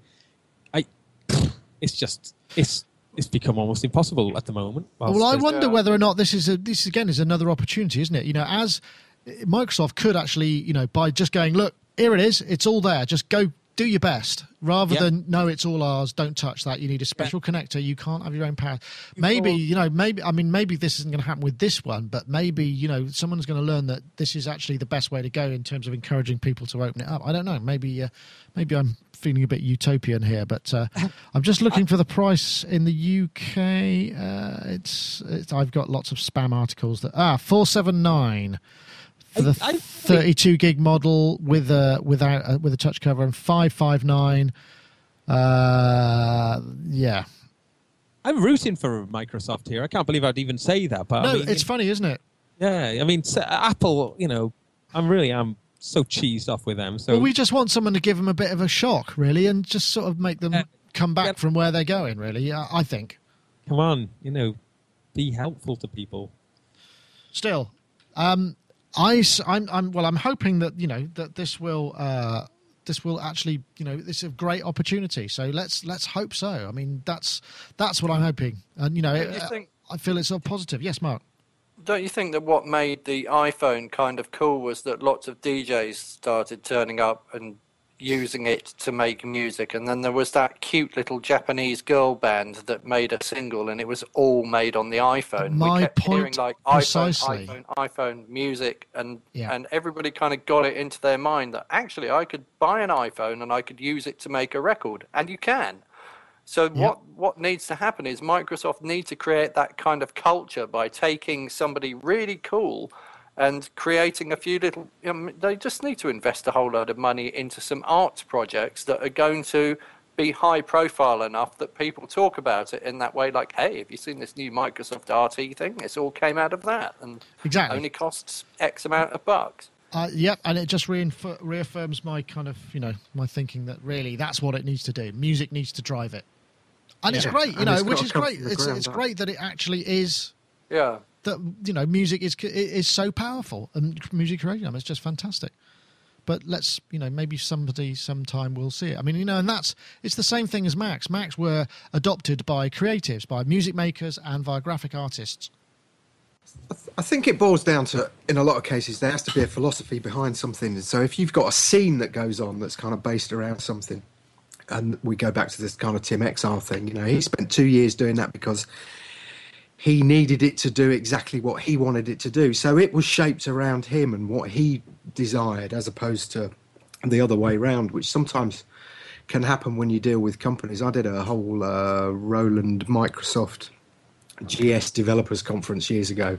I, <sighs> it's just it's it's become almost impossible at the moment. Well, I wonder uh, whether or not this is a, this again is another opportunity, isn't it? You know, as Microsoft could actually, you know, by just going, look, here it is, it's all there. Just go do your best. Rather yep. than no it's all ours. Don't touch that. You need a special yeah. connector. You can't have your own power. Maybe you know maybe i mean maybe this isn't going to happen with this one but maybe you know someone's going to learn that this is actually the best way to go in terms of encouraging people to open it up. I don't know. Maybe uh, maybe i'm feeling a bit utopian here but uh, <laughs> i'm just looking for the price in the uk uh, it's, it's i've got lots of spam articles that ah 479 for the I, I 32 gig model with a without a, with a touch cover and 559 uh yeah. I'm rooting for microsoft here. I can't believe i'd even say that but no I mean, it's funny isn't it? Yeah i mean apple you know i'm really am so cheesed off with them so well, we just want someone to give them a bit of a shock really and just sort of make them uh, come back yeah. from where they're going really i think. Come on you know be helpful to people. Still um I, I'm, I'm, well. I'm hoping that you know that this will, uh, this will actually, you know, this is a great opportunity. So let's let's hope so. I mean, that's that's what I'm hoping, and you know, you uh, think, I feel it's all positive. Yes, Mark. Don't you think that what made the iPhone kind of cool was that lots of DJs started turning up and using it to make music. And then there was that cute little Japanese girl band that made a single, and it was all made on the iPhone. My we kept point hearing like precisely. iPhone, iPhone, iPhone music, and yeah. and everybody kind of got it into their mind that actually I could buy an iPhone and I could use it to make a record, and you can. So yep. what what needs to happen is Microsoft need to create that kind of culture by taking somebody really cool and creating a few little. You know, they just need to invest a whole load of money into some arts projects that are going to be high profile enough that people talk about it in that way. Like, hey, have you seen this new Microsoft RT thing? This all came out of that, and exactly only costs X amount of bucks. Uh, yep, and it just reaffirms my kind of you know my thinking that really that's what it needs to do. Music needs to drive it, and yeah. it's great, you know, which is great. It's, it's great that it actually is. Yeah that you know music is is so powerful and music creation it's just fantastic. But let's you know maybe somebody sometime will see it. I mean you know and that's it's the same thing as max. Max were adopted by creatives by music makers and by graphic artists. I think it boils down to, in a lot of cases, there has to be a philosophy behind something. So if you've got a scene that goes on that's kind of based around something, and we go back to this kind of Tim Exile thing, you know, he spent two years doing that because he needed it to do exactly what he wanted it to do. So it was shaped around him and what he desired, as opposed to the other way around, which sometimes can happen when you deal with companies. I did a whole uh, Roland Microsoft GS developers conference years ago,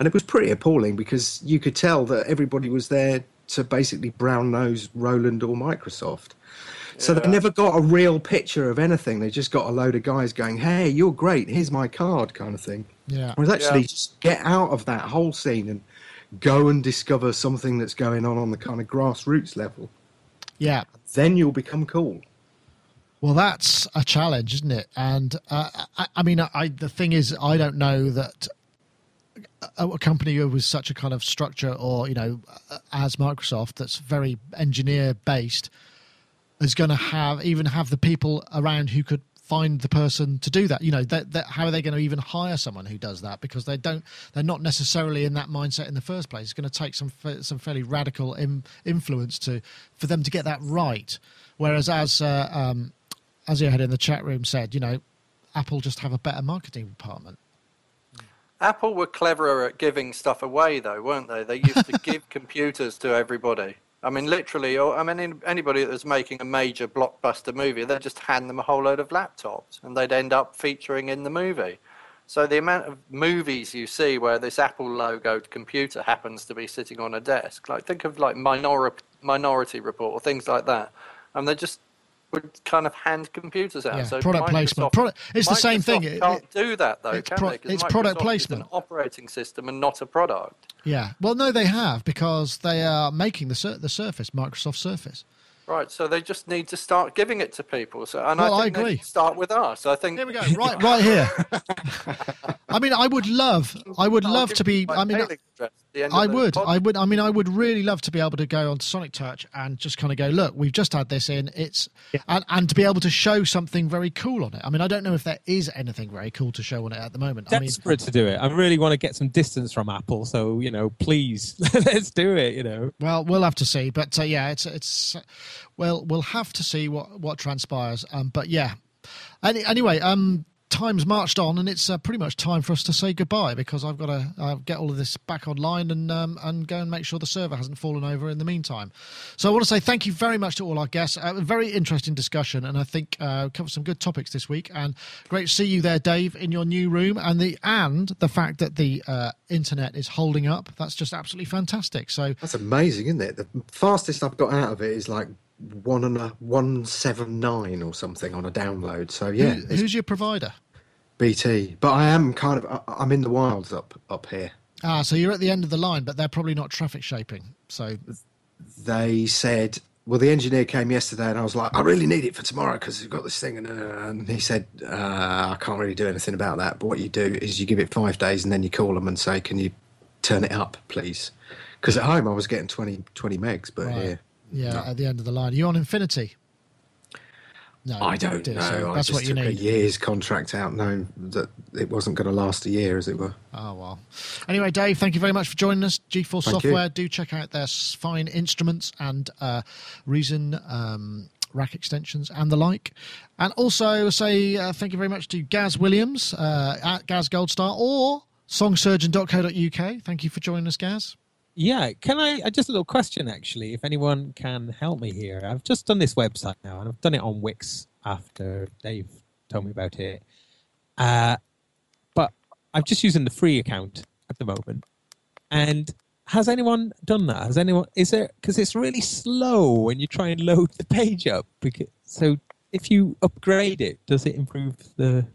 and it was pretty appalling because you could tell that everybody was there to basically brown nose Roland or Microsoft. So they never got a real picture of anything. They just got a load of guys going, "Hey, you're great. Here's my card," kind of thing. Yeah. Whereas actually, yeah. just get out of that whole scene and go and discover something that's going on on the kind of grassroots level. Yeah. Then you'll become cool. Well, that's a challenge, isn't it? And uh, I, I, mean, I, the thing is, I don't know that a company with such a kind of structure, or you know, as Microsoft, that's very engineer based, is going to have even have the people around who could find the person to do that. You know that, that, how are they going to even hire someone who does that? Because they don't they're not necessarily in that mindset in the first place. It's going to take some some fairly radical Im, influence to for them to get that right. Whereas as uh, um, as you had in the chat room said you know apple just have a better marketing department. Apple were cleverer at giving stuff away though weren't they? They used to <laughs> give computers to everybody I mean, literally, or I mean, anybody that was making a major blockbuster movie, they'd just hand them a whole load of laptops, and they'd end up featuring in the movie. So the amount of movies you see where this Apple logoed computer happens to be sitting on a desk, like think of like Minority Minority Report or things like that, and they're just would kind of hand computers out. Yeah, so product Microsoft, placement. Product, it's the same thing. It can't do that though, it's can pro- they? It's product placement. an operating system and not a product. Yeah. Well, no, they have because they are making the the Surface, Microsoft Surface. Right, so they just need to start giving it to people. So, and well, I, I agree. start with us. I think. Here we go. Right, right <laughs> here. I mean, I would love, I would love to be. I mean, I would, I would. I mean, I would really love to be able to go on Sonic Talk and just kind of go, look, we've just had this in. It's yeah. and and to be able to show something very cool on it. I mean, I don't know if there is anything very cool to show on it at the moment. Desperate I mean, to do it. I really want to get some distance from Apple. So you know, please, <laughs> let's do it. You know. Well, we'll have to see, but uh, yeah, it's it's. Well, we'll have to see what what transpires. Um, but yeah. Any, anyway, um, time's marched on, and it's uh, pretty much time for us to say goodbye because I've got to uh, get all of this back online and um, and go and make sure the server hasn't fallen over in the meantime. So I want to say thank you very much to all our guests. Uh, a very interesting discussion, and I think uh, covered some good topics this week. And great to see you there, Dave, in your new room, and the and the fact that the uh, internet is holding up. That's just absolutely fantastic. So that's amazing, isn't it? The fastest I've got out of it is like one and a one seven nine or something on a download. So yeah, Who, who's your provider? BT, but I am kind of I'm in the wilds up up here. Ah, so you're at the end of the line, but they're probably not traffic shaping. So they said, well, the engineer came yesterday, and I was like, I really need it for tomorrow because we've got this thing, and, and he said, uh, I can't really do anything about that. But what you do is you give it five days, and then you call them and say, can you turn it up, please? Because at home I was getting 20, 20 megs, but right. here yeah, no. at the end of the line. Are you on Infinity? No, I don't know. So that's what you need. A year's contract out, knowing that it wasn't going to last a year, as it were. Oh well. Anyway, Dave, thank you very much for joining us. GForce thank Software. You. Do check out their fine instruments and uh, Reason. Um, rack extensions and the like. And also say uh, thank you very much to Gaz Williams uh, at Gaz Goldstar or songsurgeon.co.uk. Thank you for joining us, Gaz. Yeah, can I? Uh, just a little question, actually. If anyone can help me here, I've just done this website now, and I've done it on Wix after Dave told me about it. Uh, but I'm just using the free account at the moment. And has anyone done that? Has anyone? Is there? Because it's really slow when you try and load the page up. Because so if you upgrade it, does it improve the?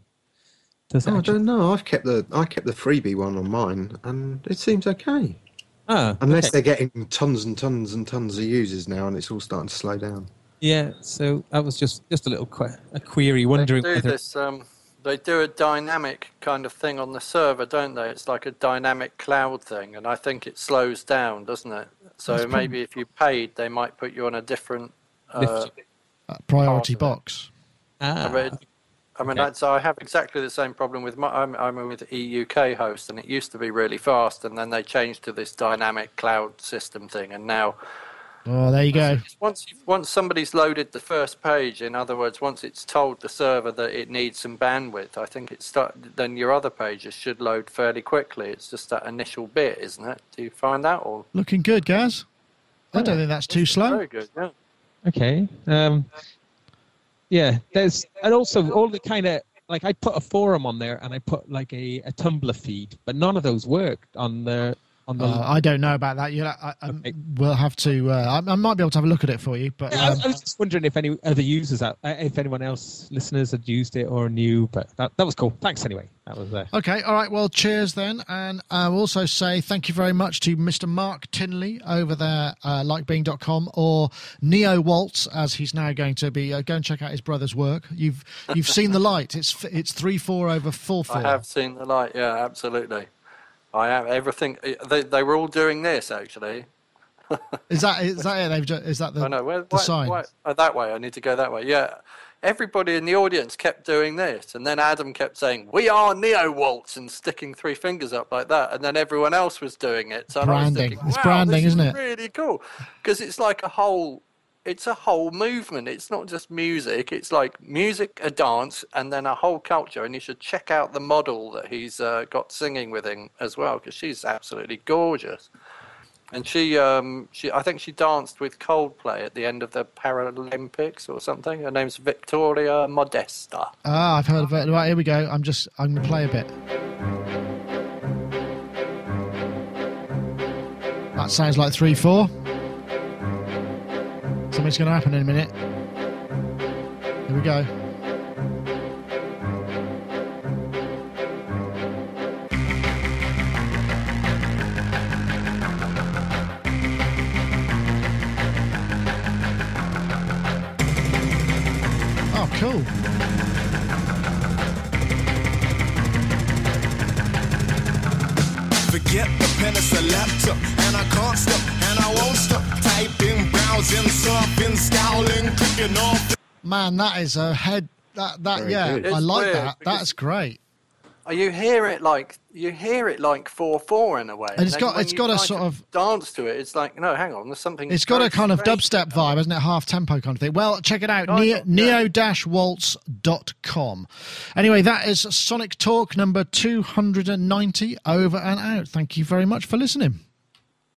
Does it oh, I don't know. I've kept the I kept the freebie one on mine, and it seems okay. Oh, Unless okay. they're getting tons and tons and tons of users now, and it's all starting to slow down. Yeah, so that was just just a little que- a query, wondering. They do whether... this. Um, they do a dynamic kind of thing on the server, don't they? It's like a dynamic cloud thing, and I think it slows down, doesn't it? So That's maybe if you paid, they might put you on a different uh, priority box. Ah. I mean, okay. I have exactly the same problem with my. I'm, I'm with eUKhost, and it used to be really fast, and then they changed to this dynamic cloud system thing, and now. Oh, there you go. Once once somebody's loaded the first page, in other words, once it's told the server that it needs some bandwidth, I think it's start, then your other pages should load fairly quickly. It's just that initial bit, isn't it? Do you find that or looking good, Gaz? I don't think that's too slow. Very good. Yeah. Okay. Um, yeah, there's and also all the kind of like I put a forum on there and I put like a, a Tumblr feed, but none of those worked on the the... Uh, I don't know about that. Yeah, I, I, okay. we'll have to. Uh, I, I, might be able to have a look at it for you. But yeah, um... I, was just wondering if any other users, out, uh, if anyone else, listeners, had used it or knew. But that, that was cool. Thanks anyway. That was there. Okay. All right. Well, cheers then, and I'll also say thank you very much to Mr. Mark Tinley over there, uh, likebeing.com, or Neo Waltz, as he's now going to be. Uh, go and check out his brother's work. You've you've seen the light. It's it's three four over four four. I have seen the light. Yeah, absolutely. I am everything. Eh, they they were all doing this actually. <laughs> is that is that it? They've just, is that the, I know. Where, the sign? Oh, that way. I need to go that way. Yeah. Everybody in the audience kept doing this, and then Adam kept saying, "We are Neo Waltz," and sticking three fingers up like that, and then everyone else was doing it. So branding. Thinking, wow, it's branding, is isn't it? Really cool, because it's like a whole it's a whole movement. It's not just music. It's like music, a dance, and then a whole culture. And you should check out the model that he's uh, got singing with him as well, because she's absolutely gorgeous. And she, um, she, I think she danced with Coldplay at the end of the Paralympics or something. Her name's Viktoria Modesta. Ah, I've heard of it. Right, here we go. I'm just, I'm going to play a bit. That sounds like three four. Something's going to happen in a minute. Here we go. Oh, cool. Forget the pen, it's a laptop, and I can't stop, and I won't stop typing scowling, clicking off. Man, that is a head. That that Very yeah, I like that. That's great. Oh, you hear it like you hear it like four four in a way. And it's got it's got a sort of dance to it. It's like no, hang on, there's something. It's got a kind of dubstep vibe, isn't it? Half tempo kind of thing. Well, check it out. Oh, Neo, neo-waltz.com. Anyway, that is Sonic Talk number two hundred and ninety over and out. Thank you very much for listening.